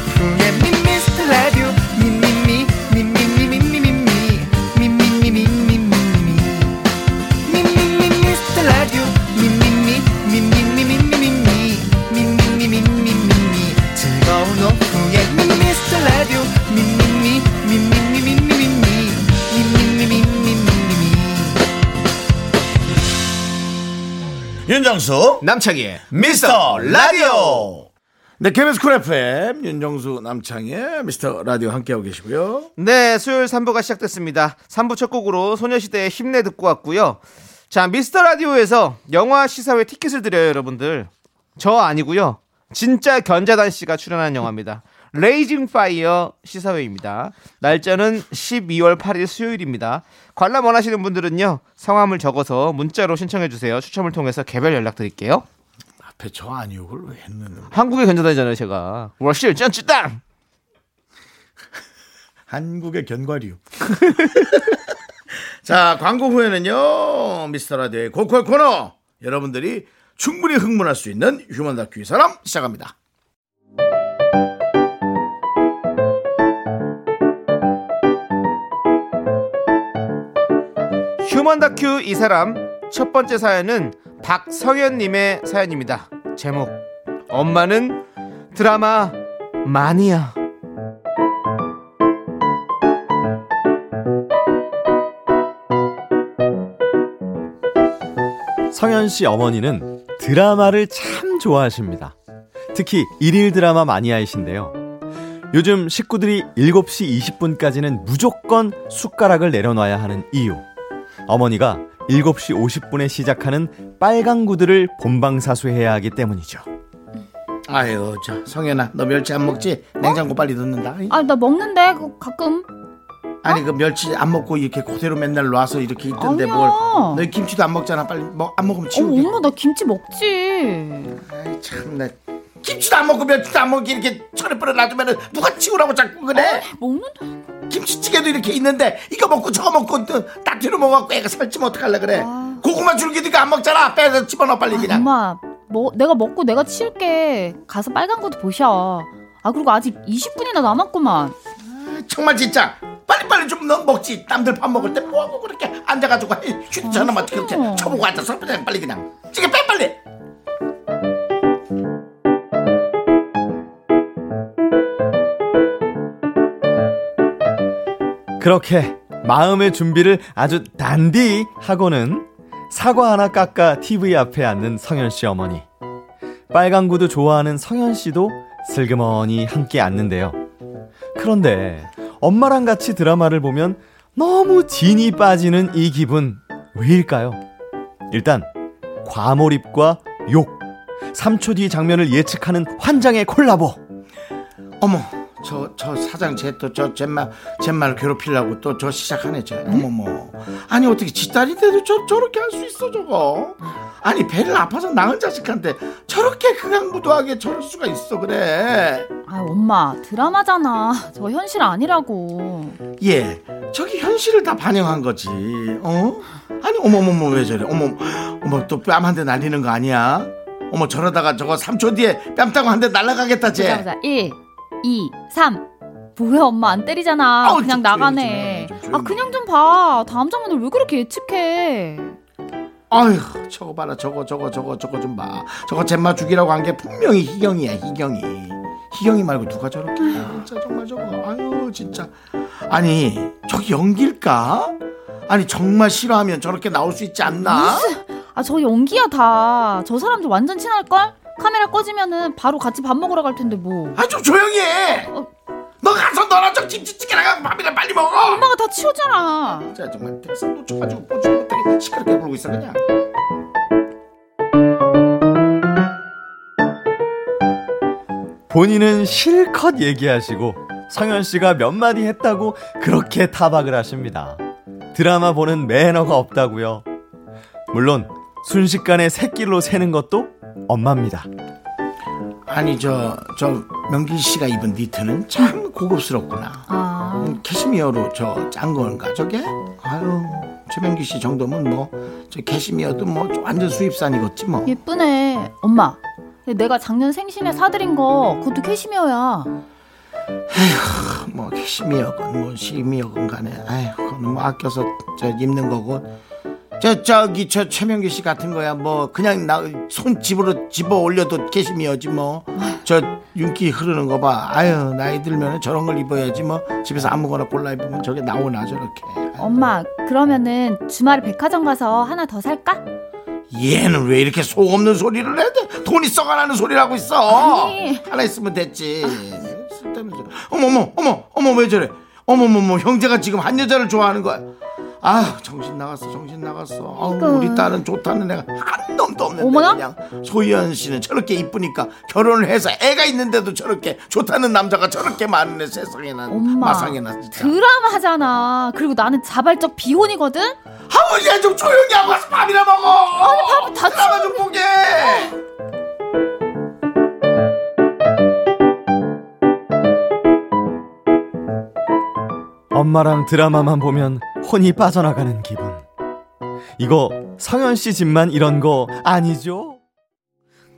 Speaker 1: 윤정수
Speaker 2: 남창희의
Speaker 1: 미스터 라디오. 네, KBS 쿨 FM 윤정수 남창희의 미스터 라디오 함께하고 계시고요.
Speaker 2: 네, 수요일 3부가 시작됐습니다. 3부 첫 곡으로 소녀시대의 힘내 듣고 왔고요. 자, 미스터 라디오에서 영화 시사회 티켓을 드려요, 여러분들. 저 아니고요. 진짜 견자단 씨가 출연한 영화입니다. Raging Fire 시사회입니다. 날짜는 12월 8일 수요일입니다. 관람 원하시는 분들은요. 성함을 적어서 문자로 신청해 주세요. 추첨을 통해서 개별 연락 드릴게요.
Speaker 1: 앞에 저 아니오를 왜 했는
Speaker 2: 한국의 견자단이잖아요, 제가. 워실 짠ጭ땅.
Speaker 1: 한국의 견과류. 자, 광고 후에는요, 미스터 라디오의 고퀄 코너. 여러분들이 충분히 흥분할 수 있는 휴먼 다큐 이 사람 시작합니다.
Speaker 2: 휴먼 다큐 이 사람 첫 번째 사연은 박성현님의 사연입니다. 제목 엄마는 드라마 마니아
Speaker 4: 성현 씨 어머니는 드라마를 참 좋아하십니다. 특히 일일 드라마 마니아이신데요. 요즘 식구들이 7시 20분까지는 무조건 숟가락을 내려놔야 하는 이유. 어머니가 7시 50분에 시작하는 빨강 구두를 본방사수해야 하기 때문이죠.
Speaker 1: 아유, 저 성현아, 너 멸치 안 먹지? 냉장고 빨리 넣는다.
Speaker 5: 아, 나 먹는데 그 가끔
Speaker 1: 아니 그 멸치 안 먹고 이렇게 그대로 맨날 놔서 이렇게 있던데
Speaker 5: 아니야.
Speaker 1: 뭘? 너 김치도 안 먹잖아. 빨리 먹 안 먹으면
Speaker 5: 어,
Speaker 1: 치우게.
Speaker 5: 엄마 나 김치 먹지.
Speaker 1: 아이 참나. 김치도 안 먹고 멸치도 안 먹고 이렇게 철에 뿌려 놔두면 누가 치우라고 자꾸 그래?
Speaker 5: 먹는다.
Speaker 1: 김치찌개도 이렇게 있는데 이거 먹고 저거 먹고 또 따뜻로 먹어갖고 애가 살찌면 어떡할래 그래? 고구마 줄기도 안 먹잖아. 빼서 집어넣어 빨리 그냥.
Speaker 5: 엄마, 뭐 내가 먹고 내가 치울게. 가서 빨간 것도 보셔. 아 그리고 아직 20분이나 남았구만.
Speaker 1: 정말 진짜 빨리빨리 좀너 먹지. 남들 밥 먹을 때 뭐하고 그렇게 앉아가지고 휴대전화만 그렇게. 쳐보고 앉아서 빨리 그냥 찌개 빼 빨리.
Speaker 4: 그렇게 마음의 준비를 아주 단디 하고는 사과 하나 깎아 TV 앞에 앉는 성현 씨 어머니. 빨간 구두 좋아하는 성현 씨도 슬그머니 함께 앉는데요. 그런데 엄마랑 같이 드라마를 보면 너무 진이 빠지는 이 기분 왜일까요? 일단 과몰입과 욕, 3초 뒤 장면을 예측하는 환장의 콜라보.
Speaker 1: 어머 저 저 사장 쟤 또저 젬말 젬말 괴롭히려고 또 저 시작하네 쟤 어머머. 아니 어떻게 지 딸인데도 저 저렇게 할 수 있어 저거? 아니 배를 아파서 낳은 자식한테 저렇게 극악무도하게 저럴 수가 있어 그래?
Speaker 5: 아 엄마 드라마잖아. 저 현실 아니라고.
Speaker 1: 예 저기 현실을 다 반영한 거지 어? 아니 어머머머 왜 저래? 어머 어머 또 뺨 한 대 날리는 거 아니야? 어머 저러다가 저거 3초 뒤에 뺨 따고 한 대 날라가겠다
Speaker 5: 보자
Speaker 1: 쟤
Speaker 5: 보자. 1, 2, 3. 뭐야 엄마 안 때리잖아.
Speaker 1: 아우,
Speaker 5: 그냥
Speaker 1: 좀
Speaker 5: 나가네.
Speaker 1: 좀 해, 좀
Speaker 5: 아. 그냥 좀 봐. 다음 장면을 왜 그렇게 예측해?
Speaker 1: 아휴 저거 봐라 저거 저거 저거 저거 좀 봐 저거 젬마 죽이라고 한 게 분명히 희경이야 희경이 희경이 말고 누가 저렇게 해 진짜 정말 저거 아유 진짜 아니 저기 연기일까 아니 정말 싫어하면 저렇게 나올 수 있지 않나
Speaker 5: 아저 연기야 다. 저 사람 들 완전 친할 걸? 카메라 꺼지면은 바로 같이 밥 먹으러 갈 텐데 뭐.
Speaker 1: 아 좀 조용히 해너 가서 너랑 저 김치찌개랑 하고 밥이나 빨리 먹어
Speaker 5: 엄마가 다 치우잖아.
Speaker 1: 진짜 정말 백상 놓쳐가지고 뽀지 못하게 시끄럽게 굴고 있어 그냥
Speaker 4: 본인은 실컷 얘기하시고 성현 씨가 몇 마디 했다고 그렇게 타박을 하십니다. 드라마 보는 매너가 없다고요. 물론 순식간에 새끼로 새는 것도 엄마입니다.
Speaker 1: 아니 저저 명길 씨가 입은 니트는 참 고급스럽구나
Speaker 5: 아,
Speaker 1: 음, 캐시미어로 저 짠 건가 저게? 아유 최명기 씨 정도면 뭐 저 캐시미어도 뭐 완전 수입산이겠지 뭐.
Speaker 5: 예쁘네. 엄마. 내가 작년 생신에 사드린 거 그것도 캐시미어야.
Speaker 1: 뭐 캐시미어건 뭐 시미어건 간에 아휴 그거는 뭐 아껴서 저 입는 거고 저 저기 저 최명기 씨 같은 거야 뭐 그냥 나 손 집으로 집어 올려도 캐시미어지 뭐 저 윤기 흐르는 거 봐 아유 나이 들면은 저런 걸 입어야지 뭐 집에서 아무거나 골라 입으면 저게 나오나 저렇게
Speaker 5: 엄마, 그러면은 주말에 백화점 가서 하나 더 살까?
Speaker 1: 얘는 왜 이렇게 속 없는 소리를 해? 돈이 썩어나는 소리를 하고 있어.
Speaker 5: 아니.
Speaker 1: 하나 있으면 됐지. 쓸데없는 소리. 어머머, 어머, 어머 왜 저래? 어머머머 형제가 지금 한 여자를 좋아하는 거야. 아 정신 나갔어, 정신 나갔어. 아우,
Speaker 5: 아이고.
Speaker 1: 우리 딸은 좋다는 애가 한 놈도 없는데
Speaker 5: 어머나?
Speaker 1: 그냥 소희연 씨는 저렇게 이쁘니까 결혼을 해서 애가 있는데도 저렇게 좋다는 남자가 저렇게 많은 애 세상에나
Speaker 5: 엄마
Speaker 1: 마상에 나 진짜.
Speaker 5: 드라마 하잖아. 그리고 나는 자발적 비혼이거든.
Speaker 1: 아버지 좀 조용히 하고 와서 밥이나 먹어. 아니
Speaker 5: 다
Speaker 1: 드라마 좀 보게.
Speaker 4: 엄마랑 드라마만 보면 혼이 빠져나가는 기분. 이거 성현 씨 집만 이런 거 아니죠?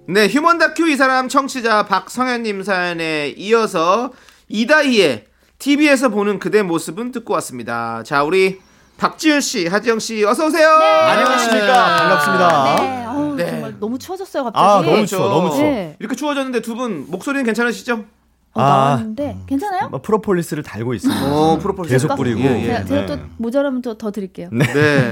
Speaker 2: 네, 휴먼 다큐 이 사람 청취자 박성현님 사연에 이어서 이다희의 TV에서 보는 그대 모습은 듣고 왔습니다. 자, 우리 박지윤 씨, 하지영 씨, 어서 오세요.
Speaker 4: 안녕하십니까. 반갑습니다.
Speaker 5: 네. 아우,
Speaker 2: 네.
Speaker 5: 정말 너무 추워졌어요 갑자기.
Speaker 4: 아, 너무 추워, 너무 추워.
Speaker 5: 네.
Speaker 2: 이렇게 추워졌는데 두 분 목소리는 괜찮으시죠?
Speaker 5: 어,
Speaker 4: 아.
Speaker 5: 나왔는데 괜찮아요?
Speaker 4: 뭐 프로폴리스를 달고 있습니다.
Speaker 2: 어, 프로폴리스.
Speaker 4: 계속 뿌리고.
Speaker 2: 예, 예.
Speaker 5: 제가, 제가
Speaker 4: 네.
Speaker 5: 또 모자라면 또 더 드릴게요.
Speaker 2: 네.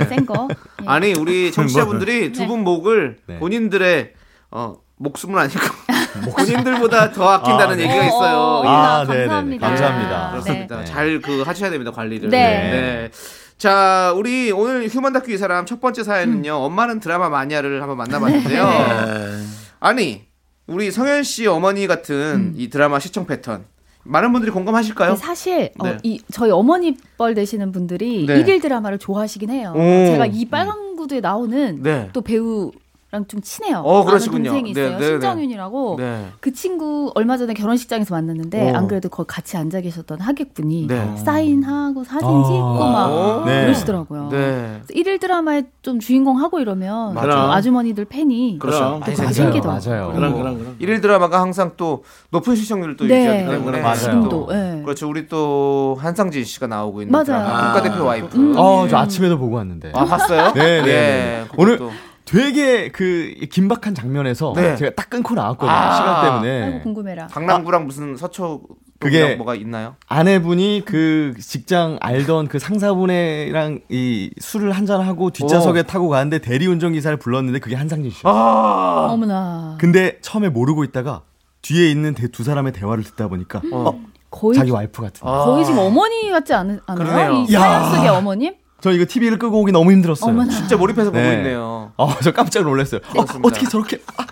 Speaker 5: 센 거. 예.
Speaker 2: 아니, 우리 청취자분들이 두 분 목을
Speaker 4: 네.
Speaker 2: 본인들의 어, 목숨은 아니고 본인들보다 더 아낀다는
Speaker 4: 아, 네.
Speaker 2: 얘기가 있어요.
Speaker 5: 어, 어,
Speaker 2: 예.
Speaker 4: 아, 네네네.
Speaker 5: 감사합니다.
Speaker 4: 감사합니다.
Speaker 2: 그렇습니다.
Speaker 4: 네.
Speaker 2: 잘그 하셔야 됩니다 관리를.
Speaker 5: 네.
Speaker 2: 자, 우리 오늘 휴먼 다큐 이 사람 첫 번째 사연은요. 엄마는 드라마 마니아를 한번 만나봤는데요. 아니, 우리 성현 씨 어머니 같은 이 드라마 시청 패턴 많은 분들이 공감하실까요?
Speaker 5: 네, 사실 어,
Speaker 2: 네.
Speaker 5: 이 저희 어머니 뻘 되시는 분들이
Speaker 2: 네.
Speaker 5: 일일 드라마를 좋아하시긴 해요.
Speaker 2: 오.
Speaker 5: 제가 이 빨간 구두에 나오는
Speaker 2: 네.
Speaker 5: 또 배우 랑좀 친해요.
Speaker 2: 어, 그러시군요.
Speaker 5: 동생이
Speaker 2: 네,
Speaker 5: 있어요.
Speaker 2: 네, 네.
Speaker 5: 신정윤이라고.
Speaker 2: 네.
Speaker 5: 그 친구 얼마 전에 결혼식장에서 만났는데
Speaker 2: 어.
Speaker 5: 안 그래도 거기 같이 앉아 계셨던 하객분이
Speaker 2: 네.
Speaker 5: 사인하고 사진
Speaker 4: 아.
Speaker 5: 찍고 막
Speaker 2: 어.
Speaker 4: 네.
Speaker 5: 그러시더라고요.
Speaker 2: 네.
Speaker 5: 일일 드라마에 좀 주인공 하고 이러면 아주머니들 팬이
Speaker 1: 그렇죠.
Speaker 5: 또
Speaker 1: 많이
Speaker 5: 생기더라고요.
Speaker 4: 맞아요.
Speaker 1: 그럼 그럼 그럼.
Speaker 2: 일일 드라마가 항상 또 높은 시청률을 또
Speaker 5: 네.
Speaker 2: 유지하기 때문에
Speaker 4: 맞아요.
Speaker 5: 지금도. 예.
Speaker 2: 그렇죠. 우리 또 한상진 씨가 나오고 있는
Speaker 5: 맞아요.
Speaker 2: 드라마 국가대표 와이프.
Speaker 5: 음.
Speaker 4: 어, 저 아침에도 보고 왔는데.
Speaker 2: 아 봤어요?
Speaker 4: 네, 네,
Speaker 2: 예,
Speaker 4: 네. 오늘 되게 그 긴박한 장면에서
Speaker 2: 네.
Speaker 4: 제가 딱 끊고 나왔거든요.
Speaker 2: 아.
Speaker 4: 시간 때문에.
Speaker 5: 아이고 궁금해라.
Speaker 2: 강남구랑 무슨 서초
Speaker 4: 그게-
Speaker 2: 뭐가 있나요?
Speaker 4: 아내분이 그 직장 알던 그 상사분이랑 이 술을 한잔 하고 뒷좌석에 타고 가는데 대리운전 기사를 불렀는데 그게 한상진 씨.
Speaker 2: 아,
Speaker 5: 어머나.
Speaker 4: 근데 처음에 모르고 있다가 뒤에 있는 대- 두 사람의 대화를 듣다 보니까 어,
Speaker 5: 거의
Speaker 4: 자기 와이프 같은.
Speaker 2: 아.
Speaker 5: 거의 지금 어머니 같지 않. 않아요? 이
Speaker 4: 야.
Speaker 5: 사연 속의 어머님?
Speaker 4: 저 이거 TV를 끄고 오기 너무 힘들었어요.
Speaker 5: 어머나.
Speaker 2: 진짜 몰입해서 보고
Speaker 4: 네.
Speaker 2: 있네요.
Speaker 4: 어, 저 깜짝 놀랐어요. 어. 어떻게 저렇게 아,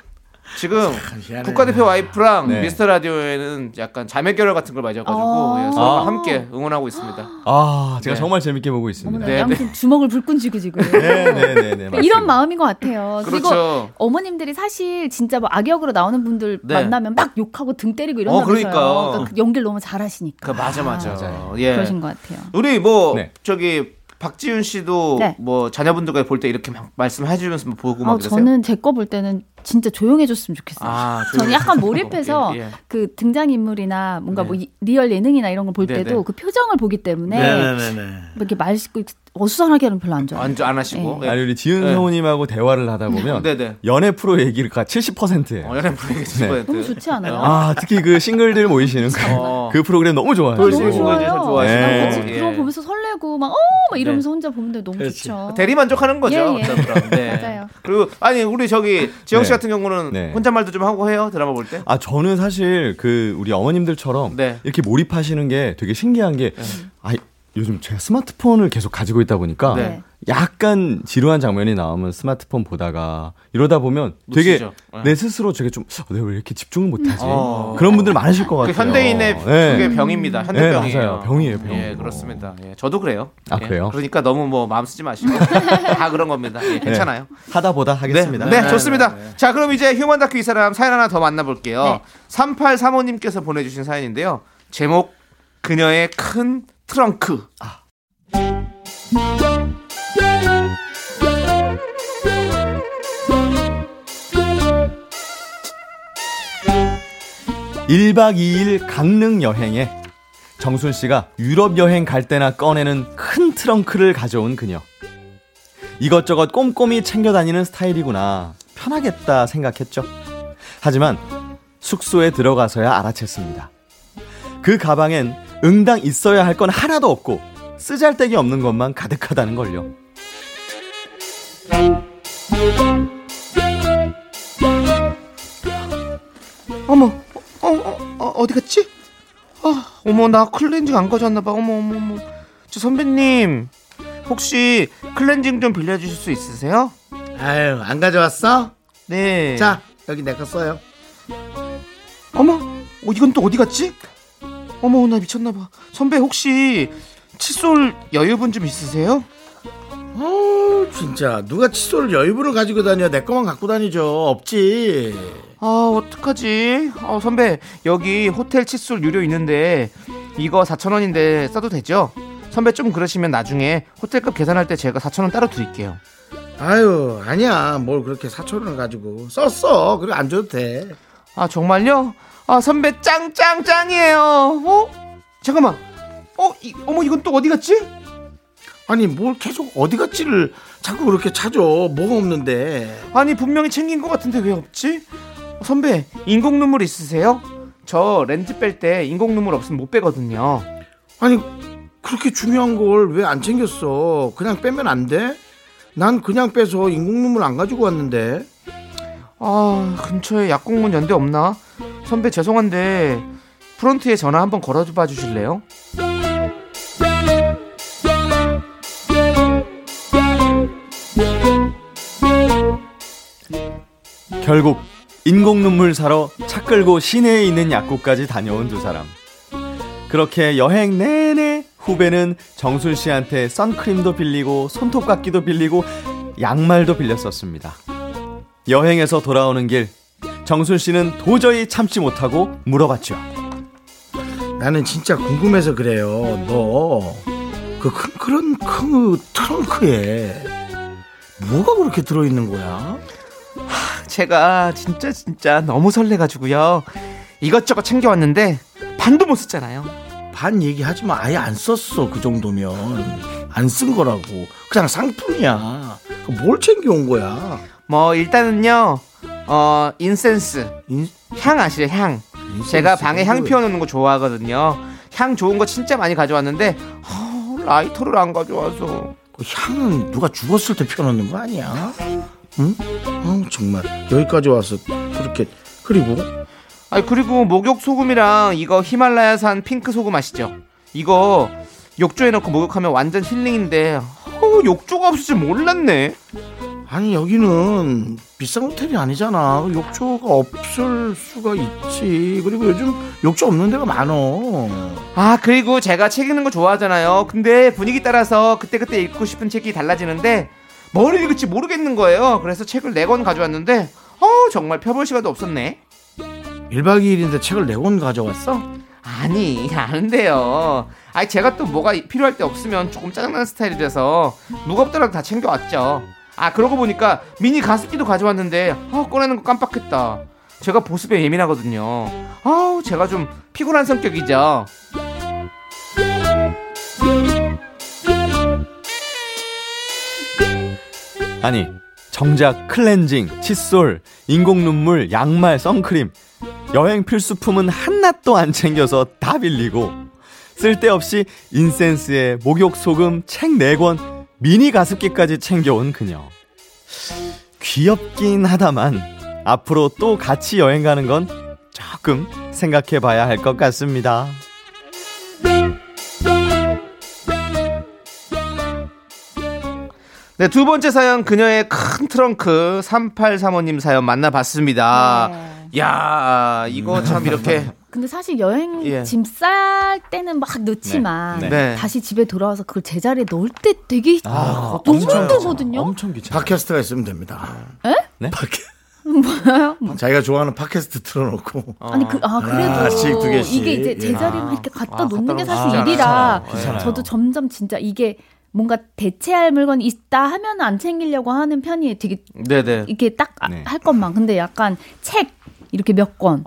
Speaker 2: 지금
Speaker 1: 희한해.
Speaker 2: 국가대표 와이프랑
Speaker 4: 네.
Speaker 2: 미스터 라디오에는 약간 자매 결혼 같은 걸 맺어가지고
Speaker 5: 아.
Speaker 2: 예, 서로
Speaker 4: 아.
Speaker 2: 함께 응원하고 있습니다.
Speaker 4: 아, 제가
Speaker 2: 네.
Speaker 4: 정말 재밌게 보고 있습니다.
Speaker 5: 어머나
Speaker 2: 네,
Speaker 5: 아무튼 주먹을 불끈 쥐고 지금.
Speaker 4: 네, 네, 네, 네.
Speaker 5: 이런 마음인 것 같아요. 그리고
Speaker 2: 그렇죠.
Speaker 5: 어머님들이 사실 진짜 뭐 악역으로 나오는 분들
Speaker 2: 네.
Speaker 5: 만나면 막 욕하고 등 때리고
Speaker 2: 어,
Speaker 5: 이런다면서요.
Speaker 2: 그러니까요.
Speaker 5: 그러니까 그 연기를 너무 잘하시니까.
Speaker 2: 그 맞아 맞아.
Speaker 4: 맞아요.
Speaker 2: 예.
Speaker 5: 그러신 것 같아요.
Speaker 2: 우리 뭐
Speaker 4: 네.
Speaker 2: 저기 박지윤 씨도
Speaker 5: 네.
Speaker 2: 뭐 자녀분들과 볼 때 이렇게 막 말씀해 주면서 뭐 보고 막
Speaker 5: 아,
Speaker 2: 그러세요?
Speaker 5: 저는 제 거 볼 때는 진짜 조용해졌으면 좋겠어요.
Speaker 2: 아,
Speaker 5: 저는 약간 몰입해서
Speaker 2: 예, 예.
Speaker 5: 그 등장 인물이나 뭔가
Speaker 2: 네.
Speaker 5: 뭐 이- 리얼 예능이나 이런 걸볼
Speaker 2: 네,
Speaker 5: 때도
Speaker 2: 네.
Speaker 5: 그 표정을 보기 때문에
Speaker 1: 네네네.
Speaker 5: 뭐 이렇게 말 섞고 어수선하게 하는 거 별로 안 좋아해요.
Speaker 2: 완전 안 하시고.
Speaker 5: 네.
Speaker 4: 아니 우리 지은
Speaker 2: 네.
Speaker 4: 성우님하고 대화를 하다 보면
Speaker 2: 네네.
Speaker 4: 연애 프로 얘기가 70%예요.
Speaker 2: 어, 연애 프로그램 70%.
Speaker 5: 너무 좋지 않아요?
Speaker 4: 아 특히 그 싱글들 모이시는 그,
Speaker 2: 어.
Speaker 4: 그 프로그램 너무 좋아요.
Speaker 2: 돌싱
Speaker 5: 너무
Speaker 2: 그거
Speaker 5: 좋아요.
Speaker 2: 좋아하시고.
Speaker 4: 네.
Speaker 5: 같이
Speaker 2: 예.
Speaker 5: 그런 거 보면서 설 레고 막 어 막 이러면서 혼자 보는데 너무
Speaker 1: 그렇지.
Speaker 5: 좋죠.
Speaker 2: 대리 만족하는 거죠.
Speaker 5: 예, 예.
Speaker 2: 네.
Speaker 5: 맞아요.
Speaker 2: 그리고 아니 우리 저기 지영 씨
Speaker 4: 네.
Speaker 2: 같은 경우는
Speaker 4: 네.
Speaker 2: 혼잣말도 좀 하고 해요 드라마 볼 때.
Speaker 4: 아 저는 사실 그 우리 어머님들처럼
Speaker 2: 네.
Speaker 4: 이렇게 몰입하시는 게 되게 신기한 게 아, 요즘 제가 스마트폰을 계속 가지고 있다 보니까
Speaker 2: 네.
Speaker 4: 약간 지루한 장면이 나오면 스마트폰 보다가 이러다 보면 되게
Speaker 2: 놓치죠. 네.
Speaker 4: 내 스스로 되게 좀 아, 내가 왜 이렇게 집중을 못하지
Speaker 2: 어.
Speaker 4: 그런 분들 많으실
Speaker 2: 것그
Speaker 4: 같아요.
Speaker 2: 현대인의
Speaker 4: 네.
Speaker 2: 그게 병입니다. 현대병이에요.
Speaker 4: 네, 맞아요. 병이에요, 병.
Speaker 2: 예, 그렇습니다. 예, 저도 그래요.
Speaker 4: 아,
Speaker 2: 예,
Speaker 4: 그래요?
Speaker 2: 그러니까 너무 뭐 마음 쓰지 마시고 다 그런 겁니다. 예, 괜찮아요.
Speaker 4: 하다 보다 하겠습니다.
Speaker 2: 네, 네, 좋습니다. 자, 그럼 이제 휴먼 다큐 이 사람 사연 하나 더 만나볼게요.
Speaker 5: 네.
Speaker 2: 3835님께서 보내주신 사연인데요. 제목 그녀의 큰 트렁크.
Speaker 4: 1박 2일 강릉 여행에 정순 씨가 유럽 여행 갈 때나 꺼내는 큰 트렁크를 가져온 그녀. 이것저것 꼼꼼히 챙겨 다니는 스타일이구나. 편하겠다 생각했죠. 하지만 숙소에 들어가서야 알아챘습니다. 그 가방엔 응당 있어야 할 건 하나도 없고 쓰잘데기 없는 것만 가득하다는 걸요.
Speaker 2: 어머, 어, 어, 어, 디 갔지? 아, 어머, 나 클렌징 안 가져왔나봐. 어머, 어머, 어머. 저 선배님, 혹시 클렌징 좀 빌려주실 수 있으세요?
Speaker 1: 아유, 안 가져왔어?
Speaker 2: 네.
Speaker 1: 자, 여기 내가 써요.
Speaker 2: 어머, 어, 이건 또 어디 갔지? 어머, 나 미쳤나봐. 선배, 혹시 칫솔 여유분 좀 있으세요?
Speaker 1: 어, 진짜 누가 칫솔을 여유분을 가지고 다녀? 내 거만 갖고 다니죠. 없지.
Speaker 2: 아, 어떡하지? 어, 선배, 여기 호텔 칫솔 유료 있는데, 이거 4,000원인데 써도 되죠? 선배 좀 그러시면 나중에 호텔값 계산할 때 제가 4,000원 따로 드릴게요.
Speaker 1: 아유, 아니야. 뭘 그렇게 사초를 가지고 썼어. 그래 안 줘도 돼.
Speaker 2: 아, 정말요? 아, 선배 짱짱짱이에요. 어? 잠깐만. 어, 이, 어머, 이건 또 어디 갔지?
Speaker 1: 아니 뭘 계속 어디 갔지를 자꾸 그렇게 찾아. 뭐가 없는데.
Speaker 2: 아니, 분명히 챙긴 것 같은데 왜 없지? 어, 선배, 인공 눈물 있으세요? 저 렌즈 뺄 때 인공 눈물 없으면 못 빼거든요.
Speaker 1: 아니 그렇게 중요한 걸 왜 안 챙겼어? 그냥 빼면 안 돼? 난 그냥 빼서 인공 눈물 안 가지고 왔는데.
Speaker 2: 아 근처에 약국문 연대 없나? 선배 죄송한데 프런트에 전화 한번 걸어봐 주실래요?
Speaker 4: 결국 인공 눈물 사러 차 끌고 시내에 있는 약국까지 다녀온 두 사람. 그렇게 여행 내내 후배는 정순 씨한테 선크림도 빌리고 손톱깎이도 빌리고 양말도 빌렸었습니다. 여행에서 돌아오는 길 정순 씨는 도저히 참지 못하고 물어봤죠.
Speaker 1: 나는 진짜 궁금해서 그래요. 너 그 큰 그런 큰 트렁크에 뭐가 그렇게 들어있는 거야?
Speaker 2: 제가 진짜 진짜 너무 설레가지고요 이것저것 챙겨왔는데 반도 못 썼잖아요
Speaker 1: 반 얘기하지 마. 아예 안 썼어. 그 정도면 안 쓴 거라고. 그냥 상품이야. 뭘 챙겨온 거야?
Speaker 2: 뭐 일단은요 어 인센스
Speaker 1: 인-
Speaker 2: 향 아시죠 향 제가 방에 향 피워놓는 거 좋아하거든요 향 좋은 거 진짜 많이 가져왔는데 어, 라이터를 안 가져와서
Speaker 1: 그 향은 누가 죽었을 때 펴놓는 거 아니야? 응? 어, 정말 여기까지 와서 그렇게 그리고
Speaker 2: 아니 그리고 목욕 소금이랑 이거 히말라야산 핑크 소금 아시죠? 이거 욕조에 넣고 목욕하면 완전 힐링인데 어, 욕조가 없을 줄 몰랐네.
Speaker 1: 아니 여기는 비싼 호텔이 아니잖아. 욕조가 없을 수가 있지. 그리고 요즘 욕조 없는 데가 많어.
Speaker 2: 아 그리고 제가 책 읽는 거 좋아하잖아요. 근데 분위기 따라서 그때그때 읽고 싶은 책이 달라지는데 뭘 읽을지 모르겠는 거예요. 그래서 책을 네 권 가져왔는데 어 정말 펴볼 시간도 없었네.
Speaker 1: 1박 2일인데 책을 네 권 가져왔어?
Speaker 2: 아니 안 돼요. 아니 제가 또 뭐가 필요할 때 없으면 조금 짜증나는 스타일이라서 무겁더라도 다 챙겨왔죠. 아 그러고 보니까 미니 가습기도 가져왔는데 아 꺼내는 거 깜빡했다. 제가 보습에 예민하거든요. 아우 제가 좀 피곤한 성격이죠.
Speaker 4: 아니 정작 클렌징, 칫솔, 인공 눈물, 양말, 선크림 여행 필수품은 한낱도 안 챙겨서 다 빌리고 쓸데없이 인센스에 목욕 소금 책 4권 미니 가습기까지 챙겨온 그녀 귀엽긴 하다만 앞으로 또 같이 여행 가는 건 조금 생각해 봐야 할 것 같습니다.
Speaker 2: 네, 두 번째 사연 그녀의 큰 트렁크 3835님 사연 만나봤습니다.
Speaker 5: 네.
Speaker 2: 야 이거 참 이렇게
Speaker 5: 근데 사실 여행
Speaker 2: 예.
Speaker 5: 짐쌀 때는 막 넣지만
Speaker 4: 네.
Speaker 2: 네.
Speaker 5: 다시 집에 돌아와서 그걸 제자리에 넣을 때 되게
Speaker 4: 아,
Speaker 5: 너무
Speaker 4: 엄청
Speaker 5: 힘들거든요.
Speaker 4: 엄청 귀찮아.
Speaker 1: 팟캐스트가 있으면 됩니다.
Speaker 5: 에?
Speaker 4: 네?
Speaker 1: 팟캐...
Speaker 5: 뭐요?
Speaker 1: 자기가 좋아하는 팟캐스트 틀어놓고
Speaker 5: 아니 그 아 그래도
Speaker 1: 하나씩, 두 개씩.
Speaker 5: 이게 이제
Speaker 1: 예.
Speaker 5: 제자리만 이렇게 갖다
Speaker 2: 아,
Speaker 5: 놓는 게
Speaker 2: 갖다
Speaker 5: 사실 일이라
Speaker 4: 게 귀찮아요.
Speaker 5: 저도 점점 진짜 이게 뭔가 대체할 물건이 있다 하면 안 챙기려고 하는 편이에요. 되게
Speaker 2: 네네.
Speaker 5: 이렇게 딱할
Speaker 4: 네.
Speaker 5: 것만. 근데 약간 책 이렇게 몇 권,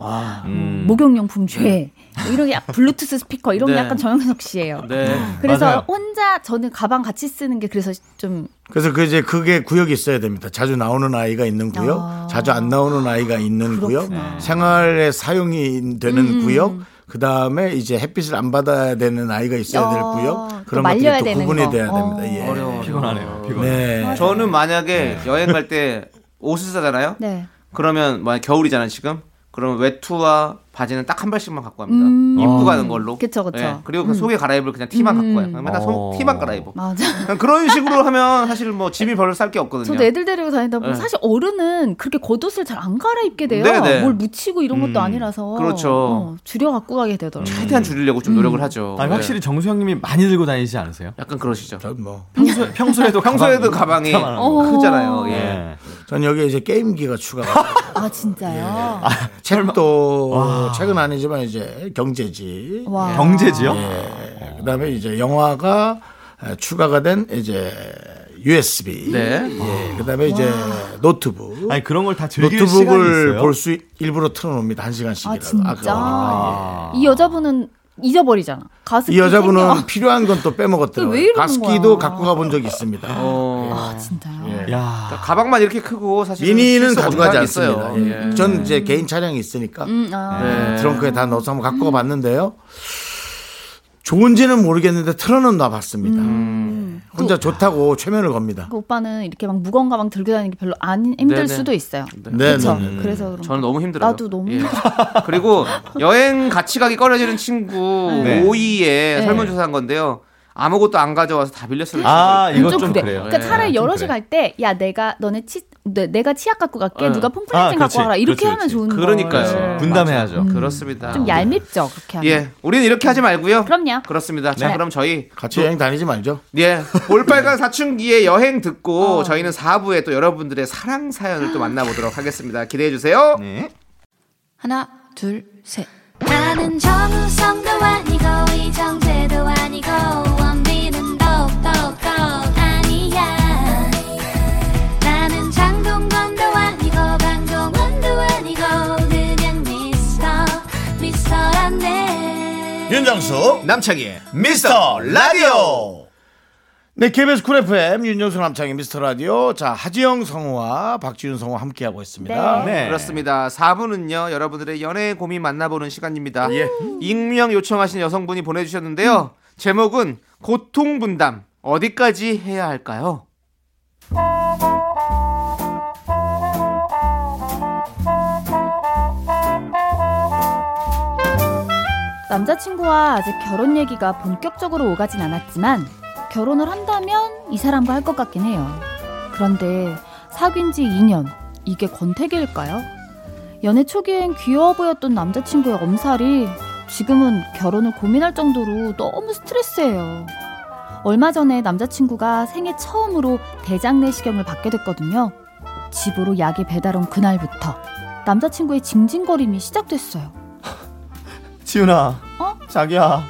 Speaker 4: 음.
Speaker 5: 목욕용품 죄, 뭐 이런 게 약- 블루투스 스피커 이런 게
Speaker 2: 네.
Speaker 5: 약간 정영석 씨예요.
Speaker 2: 네.
Speaker 5: 그래서
Speaker 4: 맞아요.
Speaker 5: 혼자 저는 가방 같이 쓰는 게 그래서 좀
Speaker 1: 그래서 그 이제 그게 구역이 있어야 됩니다. 자주 나오는 아이가 있는 구역,
Speaker 5: 아.
Speaker 1: 자주 안 나오는 아이가 있는 구역,
Speaker 5: 그렇구나.
Speaker 1: 생활에 사용이 되는
Speaker 5: 음.
Speaker 1: 구역, 그 다음에 이제 햇빛을 안 받아야 되는 아이가 있어야 될
Speaker 5: 어,
Speaker 1: 구역
Speaker 5: 또
Speaker 1: 그런
Speaker 5: 말려야
Speaker 1: 것들이 또
Speaker 5: 되는
Speaker 1: 구분이
Speaker 5: 거.
Speaker 1: 돼야
Speaker 5: 어.
Speaker 1: 됩니다. 예.
Speaker 2: 어려워.
Speaker 4: 피곤하네요. 피곤해.
Speaker 1: 네.
Speaker 2: 저는 만약에 여행 갈 때 옷을 사잖아요.
Speaker 5: 네.
Speaker 2: 그러면 만약 겨울이잖아요 지금. 그럼 외투와 바지는 딱 한 벌씩만 갖고 갑니다.
Speaker 5: 음.
Speaker 2: 입고
Speaker 4: 아.
Speaker 2: 가는 걸로.
Speaker 5: 그쵸, 그쵸.
Speaker 2: 예, 그리고 그
Speaker 5: 음.
Speaker 2: 속에 갈아입을 그냥 티만 갖고 가요. 맨날 속
Speaker 4: 어.
Speaker 2: 티만 갈아입어.
Speaker 5: 맞아.
Speaker 2: 그냥 그런 식으로 하면 사실 뭐 짐이 별로 쌀 게 없거든요.
Speaker 5: 저도 애들 데리고 다니다 보면
Speaker 2: 네.
Speaker 5: 사실 어른은 그렇게 겉옷을 잘 안 갈아입게 돼요.
Speaker 2: 네네.
Speaker 5: 뭘 묻히고 이런 것도
Speaker 4: 음,
Speaker 5: 아니라서.
Speaker 2: 그렇죠.
Speaker 5: 어, 줄여 갖고 가게 되더라고요.
Speaker 2: 최대한 줄이려고 좀 노력을 하죠.
Speaker 4: 아니,
Speaker 2: 네.
Speaker 4: 확실히 정수영님이 많이 들고 다니시지 않으세요?
Speaker 2: 약간 그러시죠.
Speaker 1: 전뭐
Speaker 4: 평소, 평소에도
Speaker 2: 평소에도
Speaker 4: 가방-
Speaker 2: 가방이
Speaker 4: 가방-
Speaker 5: 어.
Speaker 2: 크잖아요. 예.
Speaker 4: 예.
Speaker 1: 전 여기 이제 게임기가 추가가
Speaker 5: 아, 진짜요?
Speaker 1: 책도 책은 아니지만 이제 경제지.
Speaker 5: 와.
Speaker 4: 경제지요?
Speaker 1: 예. 그다음에 이제 영화가 에, 추가가 된 이제 USB.
Speaker 2: 네.
Speaker 1: 예. 그다음에 이제 노트북.
Speaker 4: 아니 그런 걸 다 즐길 시간이
Speaker 1: 노트북을. 볼 수 일부러 틀어놓습니다. 한 시간씩이라도.
Speaker 5: 아, 진짜?
Speaker 1: 그러니까,
Speaker 5: 이 여자분은 잊어버리잖아. 가습기
Speaker 1: 이 여자분은. 필요한
Speaker 5: 건또왜
Speaker 1: 빼먹었더라고요. 가습기도
Speaker 5: 거야?
Speaker 1: 갖고 가본 적이 있습니다.
Speaker 2: 어.
Speaker 5: 아, 진짜요?
Speaker 1: 예.
Speaker 4: 야.
Speaker 2: 가방만 이렇게 크고 사실
Speaker 1: 미니는 가져가지 않습니다. 예.
Speaker 2: 예.
Speaker 1: 전 이제 개인 차량이 있으니까
Speaker 5: 음, 아.
Speaker 2: 네.
Speaker 1: 트렁크에 다 넣어서 한번 갖고 가봤는데요. 좋은지는 모르겠는데 틀어는 놔봤습니다.
Speaker 5: 음.
Speaker 1: 혼자 좋다고 최면을 겁니다.
Speaker 5: 그 오빠는 이렇게 막 무거운 가방 들고 다니는 게 별로 안 힘들
Speaker 2: 네네.
Speaker 5: 수도 있어요.
Speaker 1: 네,
Speaker 5: 그렇죠. 그래서 그런
Speaker 2: 저는
Speaker 5: 거.
Speaker 2: 너무 힘들어요.
Speaker 5: 나도 너무
Speaker 2: 예. 그리고 여행 같이 가기 꺼려지는 친구
Speaker 4: 네.
Speaker 2: 오이에
Speaker 5: 네.
Speaker 2: 설문조사한 건데요. 아무것도 안 가져와서 다 빌렸어요.
Speaker 4: 아, 이거 좀좀
Speaker 5: 그래.
Speaker 4: 그래 요.
Speaker 5: 그러니까
Speaker 2: 네,
Speaker 5: 차라리
Speaker 4: 좀
Speaker 5: 여럿이
Speaker 4: 그래.
Speaker 5: 갈때 야 내가 너네 치 내, 내가 치약 갖고 갈게
Speaker 2: 네.
Speaker 5: 누가 폼프레진
Speaker 4: 아,
Speaker 5: 갖고
Speaker 4: 그렇지.
Speaker 5: 와라 이렇게
Speaker 4: 그렇지,
Speaker 5: 하면. 좋은 거
Speaker 2: 그러니까요.
Speaker 4: 분담해야죠.
Speaker 2: 그렇습니다.
Speaker 5: 좀 얄밉죠 그렇게 하면
Speaker 2: 예, 우리는 이렇게 하지 말고요.
Speaker 5: 그럼요
Speaker 2: 그렇습니다. 자,
Speaker 5: 네.
Speaker 2: 그럼 저희
Speaker 1: 같이 여행 다니지 말죠.
Speaker 2: 예, 볼빨간 사춘기의 여행 듣고
Speaker 5: 어.
Speaker 2: 저희는 4부에 또 여러분들의 사랑 사연을 또 만나 보도록 하겠습니다. 기대해 주세요.
Speaker 4: 네.
Speaker 6: 하나, 둘, 셋. 나는 정우성도 아니고 이정재도 아니고
Speaker 1: 윤정수
Speaker 2: 남창희
Speaker 1: 미스터 라디오. 네, KBS 쿨 FM 윤정수 남창희 미스터 라디오. 자, 하지영 성우와 박지윤 성우 함께하고 있습니다.
Speaker 4: 네.
Speaker 2: 그렇습니다. 4부는요, 여러분들의 연애 고민 만나보는 시간입니다. 익명 요청하신 여성분이 보내주셨는데요. 제목은 고통 분담. 어디까지 해야 할까요?
Speaker 5: 남자친구와 아직 결혼 얘기가 본격적으로 오가진 않았지만 결혼을 한다면 이 사람과 할 것 같긴 해요. 그런데 사귄 지 2년 이게 권태기일까요? 연애 초기엔 귀여워 보였던 남자친구의 엄살이 지금은 결혼을 고민할 정도로 너무 스트레스예요. 얼마 전에 남자친구가 생애 처음으로 대장 내시경을 받게 됐거든요. 집으로 약이 배달 온 그날부터 남자친구의 징징거림이 시작됐어요.
Speaker 4: 지훈아.
Speaker 5: 어?
Speaker 4: 자기야.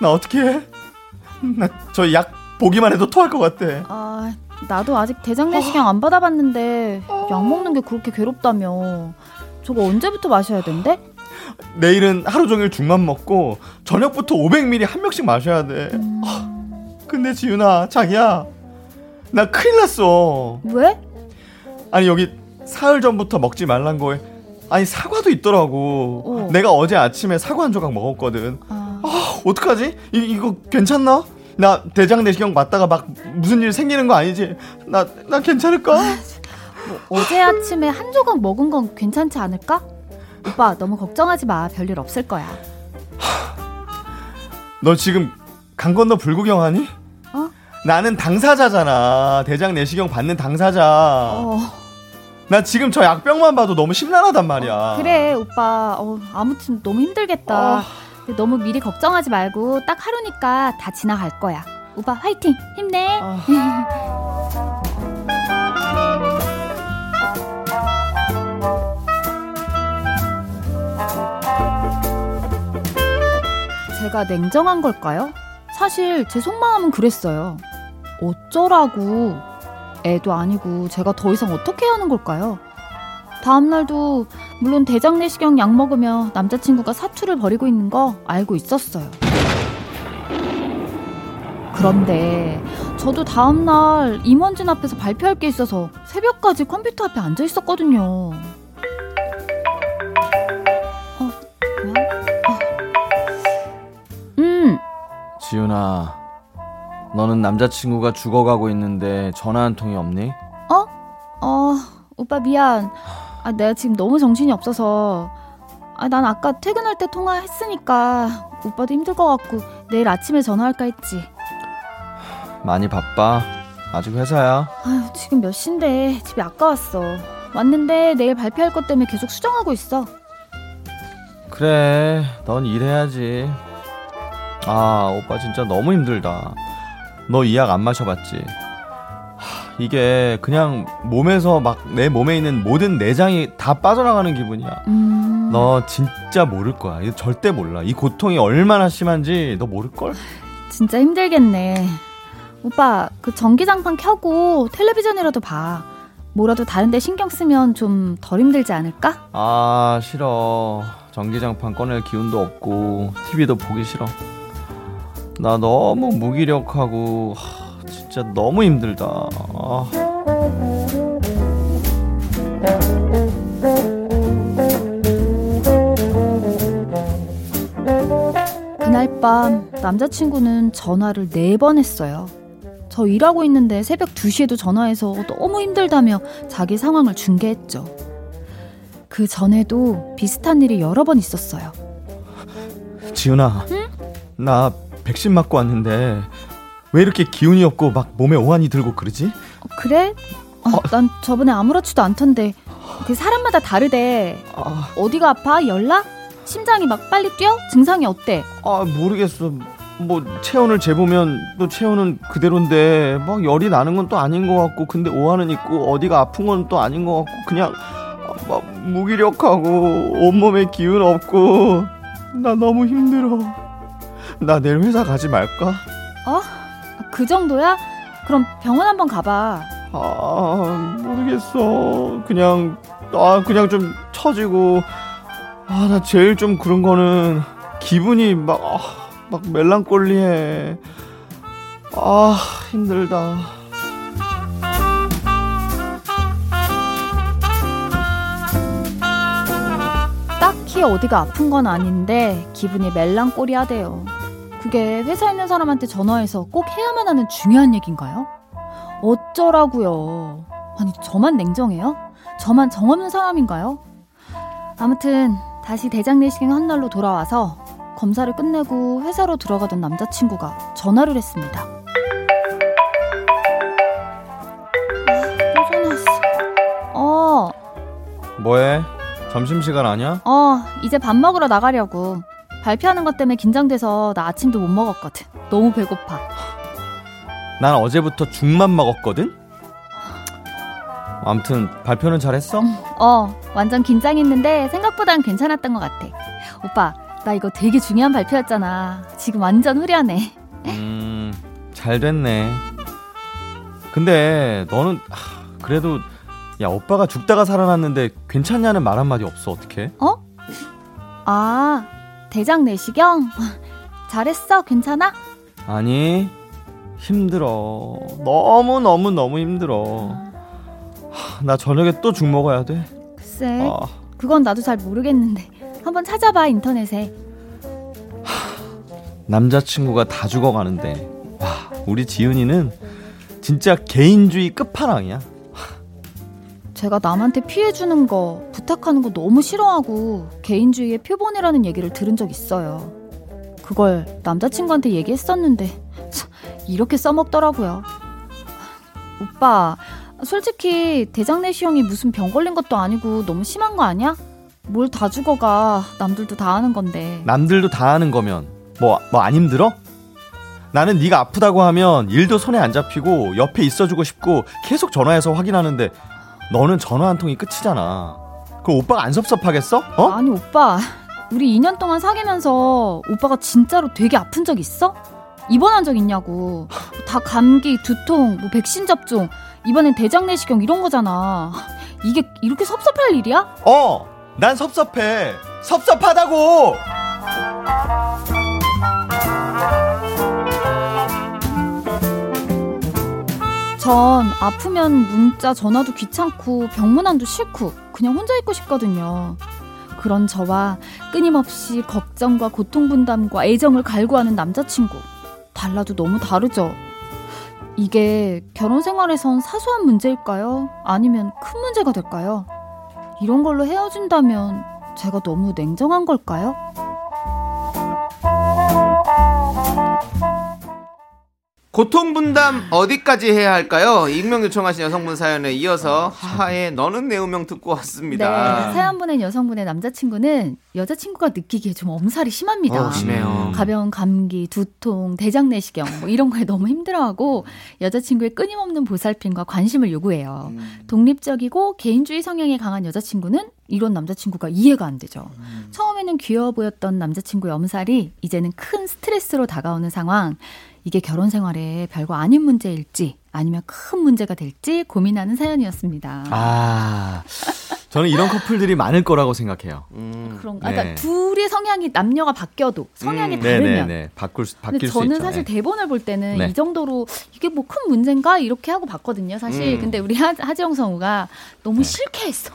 Speaker 4: 나 어떻게 해? 나 저 약 보기만 해도 토할 것 같아.
Speaker 5: 아, 나도 아직 대장 내시경 안 받아봤는데 약 먹는 게 그렇게 괴롭다며. 저거 언제부터 마셔야 된대?
Speaker 4: 내일은 하루 종일 죽만 먹고 저녁부터 500ml 한 명씩 마셔야 돼. 아, 근데 지훈아, 자기야. 나 큰일 났어.
Speaker 5: 왜?
Speaker 4: 아니 여기 사흘 전부터 먹지 말란 거에 아니 사과도 있더라고.
Speaker 5: 어.
Speaker 4: 내가 어제 아침에 사과 한 조각 먹었거든.
Speaker 5: 아,
Speaker 4: 아, 어떡하지? 이, 이거 괜찮나? 나 대장 내시경 맞다가 막 무슨 일 생기는 거 아니지? 나 나 괜찮을까?
Speaker 5: 어제 아침에 한 조각 먹은 건 괜찮지 않을까? 오빠 너무 걱정하지 마. 별일 없을 거야.
Speaker 4: 너 지금 강 건너 불구경하니?
Speaker 5: 어?
Speaker 4: 나는 당사자잖아. 대장 내시경 받는 당사자.
Speaker 5: 어,
Speaker 4: 나 지금 저 약병만 봐도 너무 심란하단 말이야.
Speaker 5: 그래 오빠. 어, 아무튼 너무 힘들겠다.
Speaker 4: 아.
Speaker 5: 근데 너무 미리 걱정하지 말고 딱 하루니까 다 지나갈 거야. 오빠 화이팅. 힘내. 제가 냉정한 걸까요? 사실 제 속마음은 그랬어요. 어쩌라고. 애도 아니고 제가 더 이상 어떻게 하는 걸까요? 다음날도 물론 대장 내시경 약 먹으며 남자친구가 사투를 벌이고 있는 거 알고 있었어요. 그런데 저도 다음날 임원진 앞에서 발표할 게 있어서 새벽까지 컴퓨터 앞에 앉아 있었거든요. 어, 뭐야? 어. 음,
Speaker 4: 지훈아, 너는 남자친구가 죽어가고 있는데 전화 한 통이 없니?
Speaker 5: 어, 오빠 미안. 아, 내가 지금 너무 정신이 없어서 아, 난 아까 퇴근할 때 통화했으니까 오빠도 힘들 것 같고 내일 아침에 전화할까 했지.
Speaker 4: 많이 바빠. 아직 회사야.
Speaker 5: 아유, 지금 몇 시인데 집에 아까 왔어. 왔는데 내일 발표할 것 때문에 계속 수정하고 있어.
Speaker 4: 그래, 넌 일해야지. 아, 오빠 진짜 너무 힘들다. 너 이 약 안 마셔봤지? 하, 이게 그냥 몸에서 막 내 몸에 있는 모든 내장이 다 빠져나가는 기분이야.
Speaker 5: 음.
Speaker 4: 너 진짜 모를 거야. 이거 절대 몰라. 이 고통이 얼마나 심한지 너 모를걸?
Speaker 5: 진짜 힘들겠네. 오빠, 그 전기장판 켜고 텔레비전이라도 봐. 뭐라도 다른데 신경 쓰면 좀 덜 힘들지 않을까?
Speaker 4: 아, 싫어. 전기장판 꺼낼 기운도 없고, TV도 보기 싫어. 나 너무 무기력하고, 하, 진짜 너무 힘들다. 아.
Speaker 5: 그날 밤 남자친구는 전화를 네 번 했어요. 저 일하고 있는데 새벽 2시에도 전화해서 너무 힘들다며 자기 상황을 중개했죠. 그 전에도 비슷한 일이 여러 번 있었어요.
Speaker 4: 지은아, 나 백신 맞고 왔는데, 왜 이렇게 기운이 없고 막 몸에 오한이 들고 그러지?
Speaker 5: 어, 그래? 어, 난 저번에 아무렇지도 않던데. 그 사람마다 다르대.
Speaker 4: 아,
Speaker 5: 어디가 아파? 열나? 심장이 막 빨리 뛰어? 증상이 어때?
Speaker 4: 아 모르겠어. 뭐 체온을 재보면 또 체온은 그대로인데 막 열이 나는 건 또 아닌 것 같고 근데 오한은 있고 어디가 아픈 건 또 아닌 것 같고 그냥 아, 막 무기력하고 온몸에 기운 없고 나 너무 힘들어. 나 내일 회사 가지 말까?
Speaker 5: 어? 그 정도야? 그럼 병원 한번 가봐.
Speaker 4: 아 모르겠어. 그냥 아 그냥 좀 처지고 아 나 제일 좀 그런 거는 기분이 막 아, 막 멜랑꼴리해. 아 힘들다.
Speaker 5: 딱히 어디가 아픈 건 아닌데 기분이 멜랑꼬리하대요. 그게 회사에 있는 사람한테 전화해서 꼭 해야만 하는 중요한 얘기인가요? 어쩌라고요? 아니 저만 냉정해요? 저만 정없는 사람인가요? 아무튼 다시 대장 내시경 한 날로 돌아와서 검사를 끝내고 회사로 들어가던 남자친구가 전화를 했습니다. 아, 또 전화 왔어. 어,
Speaker 4: 뭐해? 점심시간 아니야?
Speaker 5: 어, 이제 밥 먹으러 나가려고. 발표하는 것 때문에 긴장돼서 나 아침도 못 먹었거든. 너무 배고파.
Speaker 4: 난 어제부터 죽만 먹었거든? 아무튼 발표는 잘했어?
Speaker 5: 어, 완전 긴장했는데 생각보단 괜찮았던 것 같아. 오빠, 나 이거 되게 중요한 발표였잖아. 지금 완전 후련해.
Speaker 4: 음, 잘 됐네. 근데 너는 하, 그래도 야 오빠가 죽다가 살아났는데 괜찮냐는 말 한마디 없어 어떻게?
Speaker 5: 어? 아, 대장 내시경? 잘했어? 괜찮아?
Speaker 4: 아니 힘들어 너무 너무 너무 힘들어 하, 나 저녁에 또 죽 먹어야 돼
Speaker 5: 글쎄,
Speaker 4: 아,
Speaker 5: 그건 나도 잘 모르겠는데. 한번 찾아봐, 인터넷에.
Speaker 4: 남자친구가 다 죽어가는데 와 우리 지은이는 진짜 개인주의 끝판왕이야
Speaker 5: 제가 남한테 피해주는 거, 부탁하는 거 너무 싫어하고 개인주의의 표본이라는 얘기를 들은 적 있어요. 그걸 남자친구한테 얘기했었는데 참, 이렇게 써먹더라고요. 오빠, 솔직히 대장내시경이 무슨 병 걸린 것도 아니고 너무 심한 거 아니야? 뭘 다 죽어가 남들도 다 하는 건데.
Speaker 4: 남들도 다 하는 거면 뭐 뭐 안 힘들어? 나는 네가 아프다고 하면 일도 손에 안 잡히고 옆에 있어주고 싶고 계속 전화해서 확인하는데 너는 전화 한 통이 끝이잖아. 그럼 오빠가 안 섭섭하겠어? 어?
Speaker 5: 아니 오빠, 우리 2년 동안 사귀면서 오빠가 진짜로 되게 아픈 적 있어? 입원한 적 있냐고. 다 감기, 두통, 뭐 백신 접종, 이번엔 대장 내시경 이런 거잖아. 이게 이렇게 섭섭할 일이야?
Speaker 4: 어, 난 섭섭해. 섭섭하다고.
Speaker 5: 전 아프면 문자, 전화도 귀찮고 병문안도 싫고 그냥 혼자 있고 싶거든요. 그런 저와 끊임없이 걱정과 고통 분담과 애정을 갈구하는 남자친구. 달라도 너무 다르죠. 이게 결혼 생활에선 사소한 문제일까요? 아니면 큰 문제가 될까요? 이런 걸로 헤어진다면 제가 너무 냉정한 걸까요?
Speaker 2: 고통 분담 어디까지 해야 할까요? 익명 요청하신 여성분 사연에 이어서 하하의 너는 내 운명 듣고 왔습니다.
Speaker 5: 네, 사연 보낸 여성분의 남자친구는 여자친구가 느끼기에 좀 엄살이 심합니다.
Speaker 2: 어, 심해요.
Speaker 5: 가벼운 감기, 두통, 대장 내시경 뭐 이런 거에 너무 힘들어하고 여자친구의 끊임없는 보살핌과 관심을 요구해요. 독립적이고 개인주의 성향이 강한 여자친구는 이런 남자친구가 이해가 안 되죠. 처음에는 귀여워 보였던 남자친구의 엄살이 이제는 큰 스트레스로 다가오는 상황. 이게 결혼 생활에 별거 아닌 문제일지 아니면 큰 문제가 될지 고민하는 사연이었습니다.
Speaker 4: 아, 저는 이런 커플들이 많을 거라고 생각해요.
Speaker 5: 그런
Speaker 4: 네.
Speaker 5: 아, 그러니까 둘의 성향이 남녀가 바뀌어도 성향이
Speaker 2: 음,
Speaker 5: 다르면
Speaker 4: 네네네. 바꿀 수,
Speaker 5: 근데
Speaker 4: 바뀔 수
Speaker 5: 저는
Speaker 4: 있죠.
Speaker 5: 사실
Speaker 4: 네.
Speaker 5: 대본을 볼 때는
Speaker 4: 네.
Speaker 5: 이 정도로 이게 뭐 큰 문제인가 이렇게 하고 봤거든요. 사실
Speaker 2: 음.
Speaker 5: 근데 우리 하, 하지영 성우가 너무
Speaker 4: 네.
Speaker 5: 싫게 했어.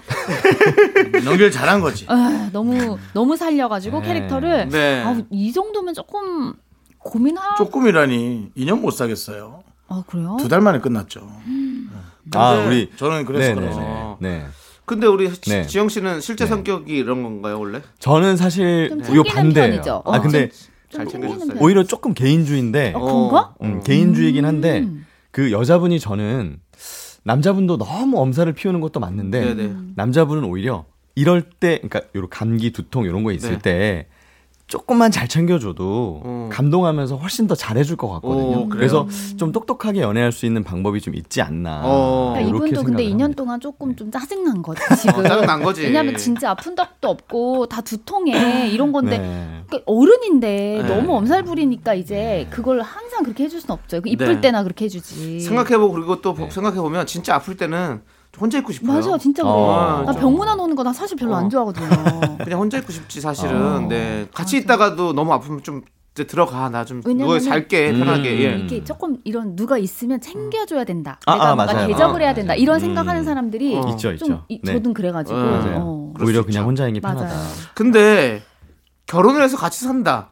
Speaker 1: 연결 잘한 거지.
Speaker 5: 아, 너무 너무 살려가지고
Speaker 4: 네.
Speaker 5: 캐릭터를
Speaker 2: 네.
Speaker 5: 아, 이 정도면 조금 고민하.
Speaker 1: 조금이라니 2년 못 사겠어요.
Speaker 5: 아 그래요?
Speaker 1: 두 달 만에 끝났죠.
Speaker 4: 아,
Speaker 2: 근데
Speaker 4: 우리
Speaker 1: 저는 그랬을
Speaker 4: 네네네.
Speaker 1: 거라서.
Speaker 4: 네.
Speaker 2: 근데 우리 지-
Speaker 4: 네.
Speaker 2: 지영 씨는 실제
Speaker 4: 네.
Speaker 2: 성격이 이런 건가요, 원래?
Speaker 4: 저는 사실
Speaker 5: 챙기는
Speaker 4: 반대예요.
Speaker 5: 편이죠.
Speaker 4: 아
Speaker 5: 어,
Speaker 4: 근데
Speaker 5: 잘좀
Speaker 2: 챙겨줬어요.
Speaker 4: 오히려 조금 개인주의인데
Speaker 5: 어, 그런가?
Speaker 4: 음, 개인주의긴 한데
Speaker 5: 음.
Speaker 4: 그 여자분이 저는 남자분도 너무 엄살을 피우는 것도 맞는데
Speaker 2: 네네.
Speaker 4: 남자분은 오히려 이럴 때 그러니까 요런 감기 두통 이런 거 있을
Speaker 2: 네.
Speaker 4: 때 조금만 잘 챙겨줘도
Speaker 2: 어.
Speaker 4: 감동하면서 훨씬 더 잘해줄 것 같거든요.
Speaker 2: 오?
Speaker 4: 그래서 좀 똑똑하게 연애할 수 있는 방법이 좀 있지 않나.
Speaker 2: 어.
Speaker 5: 그러니까
Speaker 4: 이렇게
Speaker 5: 이분도 근데
Speaker 4: 생각을
Speaker 5: 2년
Speaker 4: 합니다.
Speaker 5: 동안 조금 좀 짜증난 거지 지금.
Speaker 2: 어, 짜증난 거지.
Speaker 5: 왜냐면 진짜 아픈 적도 없고 다 두통에 이런 건데
Speaker 4: 네.
Speaker 5: 그러니까 어른인데
Speaker 2: 네.
Speaker 5: 너무 엄살 부리니까 이제 그걸 항상 그렇게 해줄 순 없죠. 그 이쁠
Speaker 2: 네.
Speaker 5: 때나 그렇게 해주지.
Speaker 2: 생각해보고 그리고 또
Speaker 4: 네.
Speaker 2: 생각해보면 진짜 아플 때는 혼자 있고 싶어요.
Speaker 5: 맞아, 진짜 그래요.
Speaker 4: 어.
Speaker 5: 나
Speaker 2: 좀-
Speaker 5: 병문안 오는 거 나 사실 별로
Speaker 2: 어.
Speaker 5: 안 좋아하거든요.
Speaker 2: 그냥 혼자 있고 싶지 사실은.
Speaker 4: 어.
Speaker 2: 네. 같이
Speaker 5: 맞아.
Speaker 2: 있다가도 너무 아프면 좀 이제 들어가 나 좀 누워 살게
Speaker 4: 음.
Speaker 2: 편하게. 예.
Speaker 5: 이게 조금 이런 누가 있으면 챙겨줘야 된다.
Speaker 4: 아,
Speaker 5: 내가
Speaker 4: 아,
Speaker 5: 뭔가
Speaker 4: 맞아요.
Speaker 5: 대접을
Speaker 2: 어,
Speaker 5: 해야 된다.
Speaker 4: 맞아요.
Speaker 5: 이런
Speaker 4: 음.
Speaker 5: 생각하는 사람들이
Speaker 2: 어.
Speaker 4: 있죠, 있죠.
Speaker 5: 좀 이,
Speaker 4: 네.
Speaker 5: 저도 그래가지고
Speaker 2: 어,
Speaker 4: 맞아요.
Speaker 5: 어.
Speaker 2: 그럴
Speaker 4: 오히려
Speaker 2: 수
Speaker 4: 그냥
Speaker 2: 있죠.
Speaker 4: 혼자 있는 게
Speaker 5: 맞아요.
Speaker 4: 편하다.
Speaker 2: 근데 결혼을 해서 같이 산다.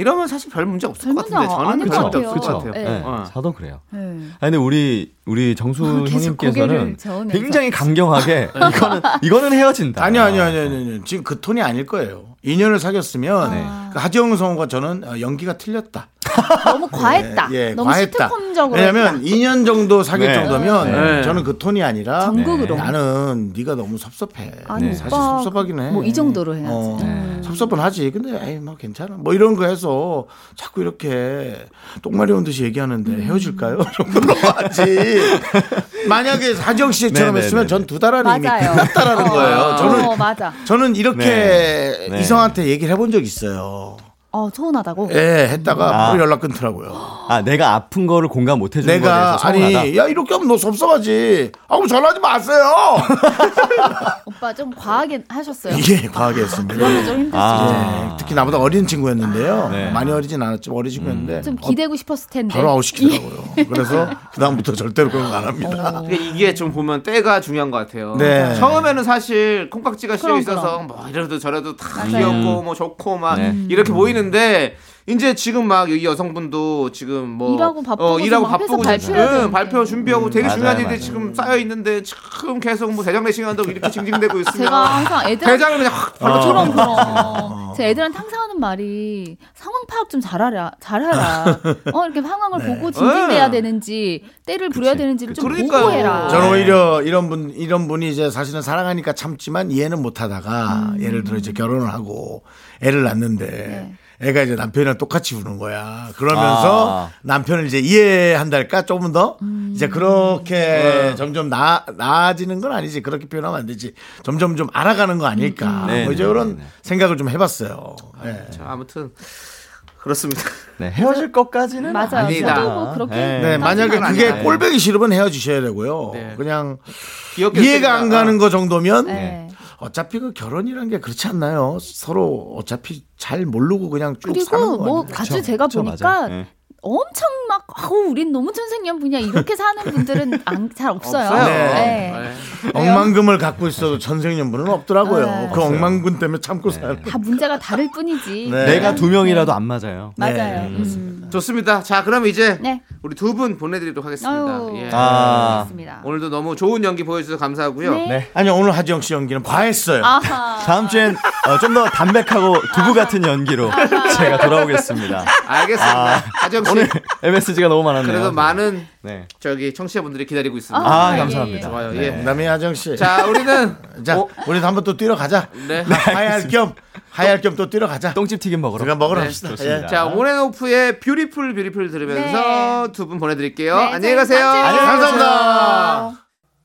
Speaker 2: 이러면 사실 별 문제 없을 별것 같은데 저는
Speaker 5: 별것
Speaker 2: 문제
Speaker 5: 같아요.
Speaker 2: 없을 것. 같아요.
Speaker 5: 네.
Speaker 2: 어.
Speaker 4: 저도 그래요.
Speaker 5: 네.
Speaker 4: 아 근데 우리 우리 정수
Speaker 5: 고개를
Speaker 4: 형님께서는. 굉장히 강경하게 이거는 이거는 헤어진다.
Speaker 1: 아니요, 아니요, 아니요, 아니요. 지금 그 톤이 아닐 거예요. 2년을 사귀었으면
Speaker 5: 네.
Speaker 1: 그 하지영 성우가 저는 어, 연기가 틀렸다.
Speaker 5: 너무 과했다.
Speaker 1: 예,
Speaker 5: 너무
Speaker 1: 과했다.
Speaker 5: 시트콤적으로
Speaker 1: 왜냐면
Speaker 5: 했다.
Speaker 1: 2년 정도 사귈
Speaker 4: 네.
Speaker 1: 정도면
Speaker 2: 네.
Speaker 1: 저는 그 톤이 아니라
Speaker 5: 전국으로.
Speaker 1: 나는 네가 너무 섭섭해.
Speaker 5: 아니
Speaker 4: 네.
Speaker 1: 사실 섭섭하긴 해.
Speaker 5: 뭐 이 정도로 해야지.
Speaker 1: 어,
Speaker 5: 음.
Speaker 1: 섭섭은 하지. 근데 에이 뭐 괜찮아. 뭐 이런 거 해서 자꾸 이렇게 똥마리 온 듯이 얘기하는데
Speaker 5: 음.
Speaker 1: 헤어질까요? 정도로 하지. 만약에 하지영 씨처럼
Speaker 4: 네, 네,
Speaker 1: 했으면
Speaker 4: 네,
Speaker 1: 전두 달 안에 이미
Speaker 5: 맞아요.
Speaker 1: 끝났다라는
Speaker 5: 어,
Speaker 1: 거예요. 저는
Speaker 5: 어, 맞아.
Speaker 1: 저는 이렇게
Speaker 4: 네. 네.
Speaker 1: 이성한테 얘기를 해본 적 있어요.
Speaker 5: 어 서운하다고.
Speaker 1: 예, 했다가
Speaker 4: 아.
Speaker 1: 바로 연락 끊더라고요.
Speaker 4: 아 내가 아픈 거를 공감 못 해주는 거에
Speaker 1: 내가
Speaker 4: 대해서 서운하다.
Speaker 1: 아니 야 이렇게 하면 너 섭섭하지. 아 그럼 전화하지 마세요.
Speaker 5: 오빠 좀 과하게 하셨어요.
Speaker 1: 이게 과하게 했습니다.
Speaker 5: 그러면 좀 힘들 수
Speaker 4: 아.
Speaker 5: 있죠.
Speaker 1: 네, 특히 나보다 어린 친구였는데요.
Speaker 4: 네.
Speaker 1: 많이 어리진 않았지만 어린 친구였는데
Speaker 5: 좀
Speaker 1: 어,
Speaker 5: 기대고 싶었을 텐데.
Speaker 1: 바로 아웃 시키더라고요. 그래서 그 다음부터 절대로 그런 거 안 합니다.
Speaker 2: 그러니까 이게 좀 보면 때가 중요한 것 같아요.
Speaker 1: 네.
Speaker 2: 처음에는 사실 콩깍지가 씌어
Speaker 5: 그럼,
Speaker 2: 있어서. 뭐 이래도 저래도 다
Speaker 5: 맞아요.
Speaker 2: 귀엽고 뭐 좋고 막
Speaker 4: 네.
Speaker 2: 이렇게 보이는 데 이제 지금 막 이 여성분도 지금 뭐
Speaker 5: 일하고 바쁘고
Speaker 2: 어, 일하고 바쁘고 지금
Speaker 5: 되는데.
Speaker 2: 발표 준비하고 되게
Speaker 4: 맞아요,
Speaker 2: 중요한 일들이. 지금 쌓여 있는데 지금 계속 뭐 대장 내시경 한다고 이렇게 징징대고 있으면
Speaker 5: 제가 항상 애들
Speaker 2: 대장을 그냥 확 발로
Speaker 1: 어.
Speaker 5: 그럼 그럼 제 애들한테 항상 하는 말이 상황 파악 좀 잘하라 잘하라 어 이렇게 상황을 보고 진진돼야
Speaker 2: 네.
Speaker 5: 되는지 때를 부려야 되는지 를 좀
Speaker 2: 그러니까요.
Speaker 5: 보고 해라
Speaker 1: 저는 오히려 이런 분 이런 분이 이제 사실은 사랑하니까 참지만 이해는 못하다가
Speaker 5: 음.
Speaker 1: 예를 들어 이제 결혼을 하고 애를 낳는데
Speaker 5: 네.
Speaker 1: 애가 이제 남편이랑 똑같이 우는 거야. 그러면서
Speaker 4: 아.
Speaker 1: 남편을 이제 이해한달까 조금 더
Speaker 5: 음.
Speaker 1: 이제 그렇게 점점 나 나아지는 건 아니지 그렇게 표현하면 안 되지. 점점 좀 알아가는 거 아닐까.
Speaker 4: 네,
Speaker 1: 뭐 이제
Speaker 4: 네,
Speaker 1: 그런
Speaker 4: 네, 네.
Speaker 1: 생각을 좀 해봤어요. 예.
Speaker 2: 자, 아무튼 그렇습니다.
Speaker 4: 네, 헤어질 것까지는
Speaker 5: 맞아요
Speaker 2: 아니다.
Speaker 5: 뭐 그렇게
Speaker 4: 네.
Speaker 1: 네, 만약에 그게. 꼴배기 싫으면 헤어지셔야 되고요.
Speaker 2: 네.
Speaker 1: 그냥 이해가 안. 가는 거 정도면
Speaker 5: 네.
Speaker 1: 어차피 그 결혼이란 게 그렇지 않나요? 서로 어차피 잘 모르고 그냥 쭉 사는
Speaker 5: 그리고 거뭐
Speaker 1: 아닌가?
Speaker 5: 아주 제가
Speaker 4: 그쵸,
Speaker 5: 보니까
Speaker 4: 맞아요. 네.
Speaker 5: 엄청 막 아우 우린 너무 천생연분이야 이렇게 사는 분들은 안, 잘 없어요.
Speaker 2: 없어요.
Speaker 5: 네.
Speaker 2: 네.
Speaker 1: 억만금을 갖고 있어도 천생연분은 없더라고요.
Speaker 5: 네.
Speaker 1: 그 억만금 때문에 참고 사는.
Speaker 5: 다 문제가 다를 뿐이지.
Speaker 1: 네.
Speaker 4: 내가 두 명이라도 안 맞아요.
Speaker 5: 맞아요.
Speaker 1: 네,
Speaker 5: 음.
Speaker 2: 좋습니다. 자, 그럼 이제
Speaker 5: 네.
Speaker 2: 우리 두 분 보내드리도록 하겠습니다.
Speaker 5: 아유,
Speaker 2: 예.
Speaker 4: 아.
Speaker 2: 오늘도 너무 좋은 연기 보여주셔서 감사하고요.
Speaker 5: 네.
Speaker 4: 네.
Speaker 1: 아니 오늘 하지영 씨 연기는 과했어요.
Speaker 5: 아하.
Speaker 4: 다음 주엔 어, 좀 더 담백하고 두부 같은 연기로 제가 돌아오겠습니다.
Speaker 2: 알겠습니다. 하정 씨.
Speaker 4: 오늘 MSG가 너무 많았네요.
Speaker 2: 그래도 많은
Speaker 4: 네.
Speaker 2: 저기 청취자분들이 기다리고 있습니다.
Speaker 4: 아,
Speaker 5: 예,
Speaker 4: 감사합니다.
Speaker 5: 예.
Speaker 2: 좋아요.
Speaker 1: 네.
Speaker 2: 예.
Speaker 1: 농담이 하정 씨.
Speaker 2: 자, 우리는
Speaker 1: 자,
Speaker 2: 어,
Speaker 1: 우리도 한번 또 뛰러 가자.
Speaker 2: 네.
Speaker 1: 하야할 겸 하야할 겸또 뛰러 가자.
Speaker 4: 똥집 튀김 먹으러.
Speaker 1: 우리가 먹으러
Speaker 2: 네.
Speaker 4: 좋습니다.
Speaker 1: 예.
Speaker 2: 자, 온앤오프의 Beautiful Beautiful 들으면서 두 분 보내 드릴게요.
Speaker 5: 네,
Speaker 2: 안녕히 가세요.
Speaker 1: 안녕히 감사합니다.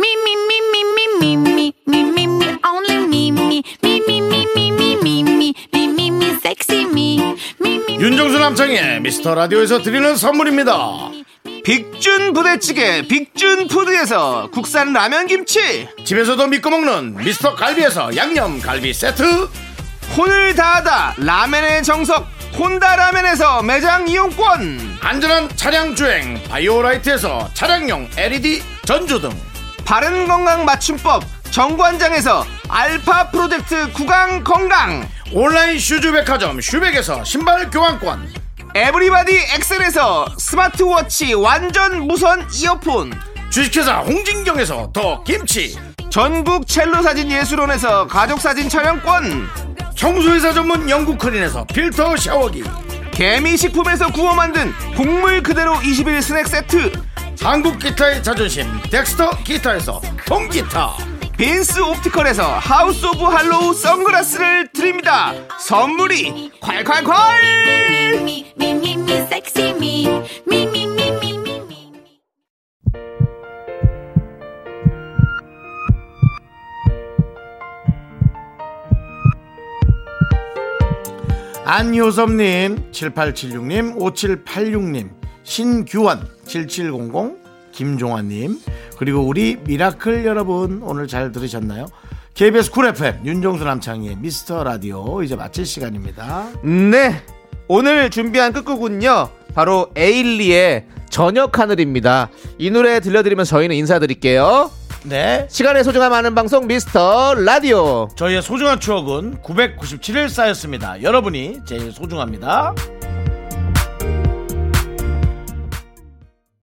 Speaker 6: Me, me, me, me, me, me, me, me, me, me, only me, me, me, me, me, me, me, me, me, me, me, me, sexy me, me, me,
Speaker 1: 윤정수 남창희 미스터 라디오에서 드리는 선물입니다.
Speaker 2: 빅준 부대찌개 빅준 푸드에서 국산 라면 김치
Speaker 1: 집에서도 믿고 먹는 미스터 갈비에서 양념 갈비 세트
Speaker 2: 혼을 다하다 라면의 정석 혼다 라면에서 매장 이용권
Speaker 1: 안전한 차량 주행 바이오라이트에서 차량용 LED 전조등
Speaker 2: 바른 건강 맞춤법 정관장에서 알파 프로젝트 구강 건강.
Speaker 1: 온라인 슈즈 백화점 슈백에서 신발 교환권.
Speaker 2: 에브리바디 엑셀에서 스마트워치 완전 무선 이어폰.
Speaker 1: 주식회사 홍진경에서 더 김치.
Speaker 2: 전국 첼로 사진 예술원에서 가족 사진 촬영권.
Speaker 1: 청소회사 전문 영국 크린에서 필터 샤워기.
Speaker 2: 개미 식품에서 구워 만든 곡물 그대로 21 스낵 세트
Speaker 1: 한국 기타의 자존심 덱스터 기타에서 통기타.
Speaker 2: 빈스 옵티컬에서 하우스 오브 할로우 선글라스를 드립니다. 선물이 콸콸콸.
Speaker 1: 안효섭님 7876님 5786님 신규원 7700 김종환님. 그리고 우리 Miracle 여러분 오늘 잘 들으셨나요? KBS 쿨 FM 윤정수 남창희의 미스터 라디오 이제 마칠 시간입니다.
Speaker 2: 네 오늘 준비한 끝곡은요 바로 에일리의 저녁 하늘입니다. 이 노래 들려드리면서 저희는 인사드릴게요.
Speaker 1: 네.
Speaker 2: 시간의 소중함 아는 방송 미스터 라디오.
Speaker 1: 저희의 소중한 추억은 997일 쌓였습니다. 여러분이 제일 소중합니다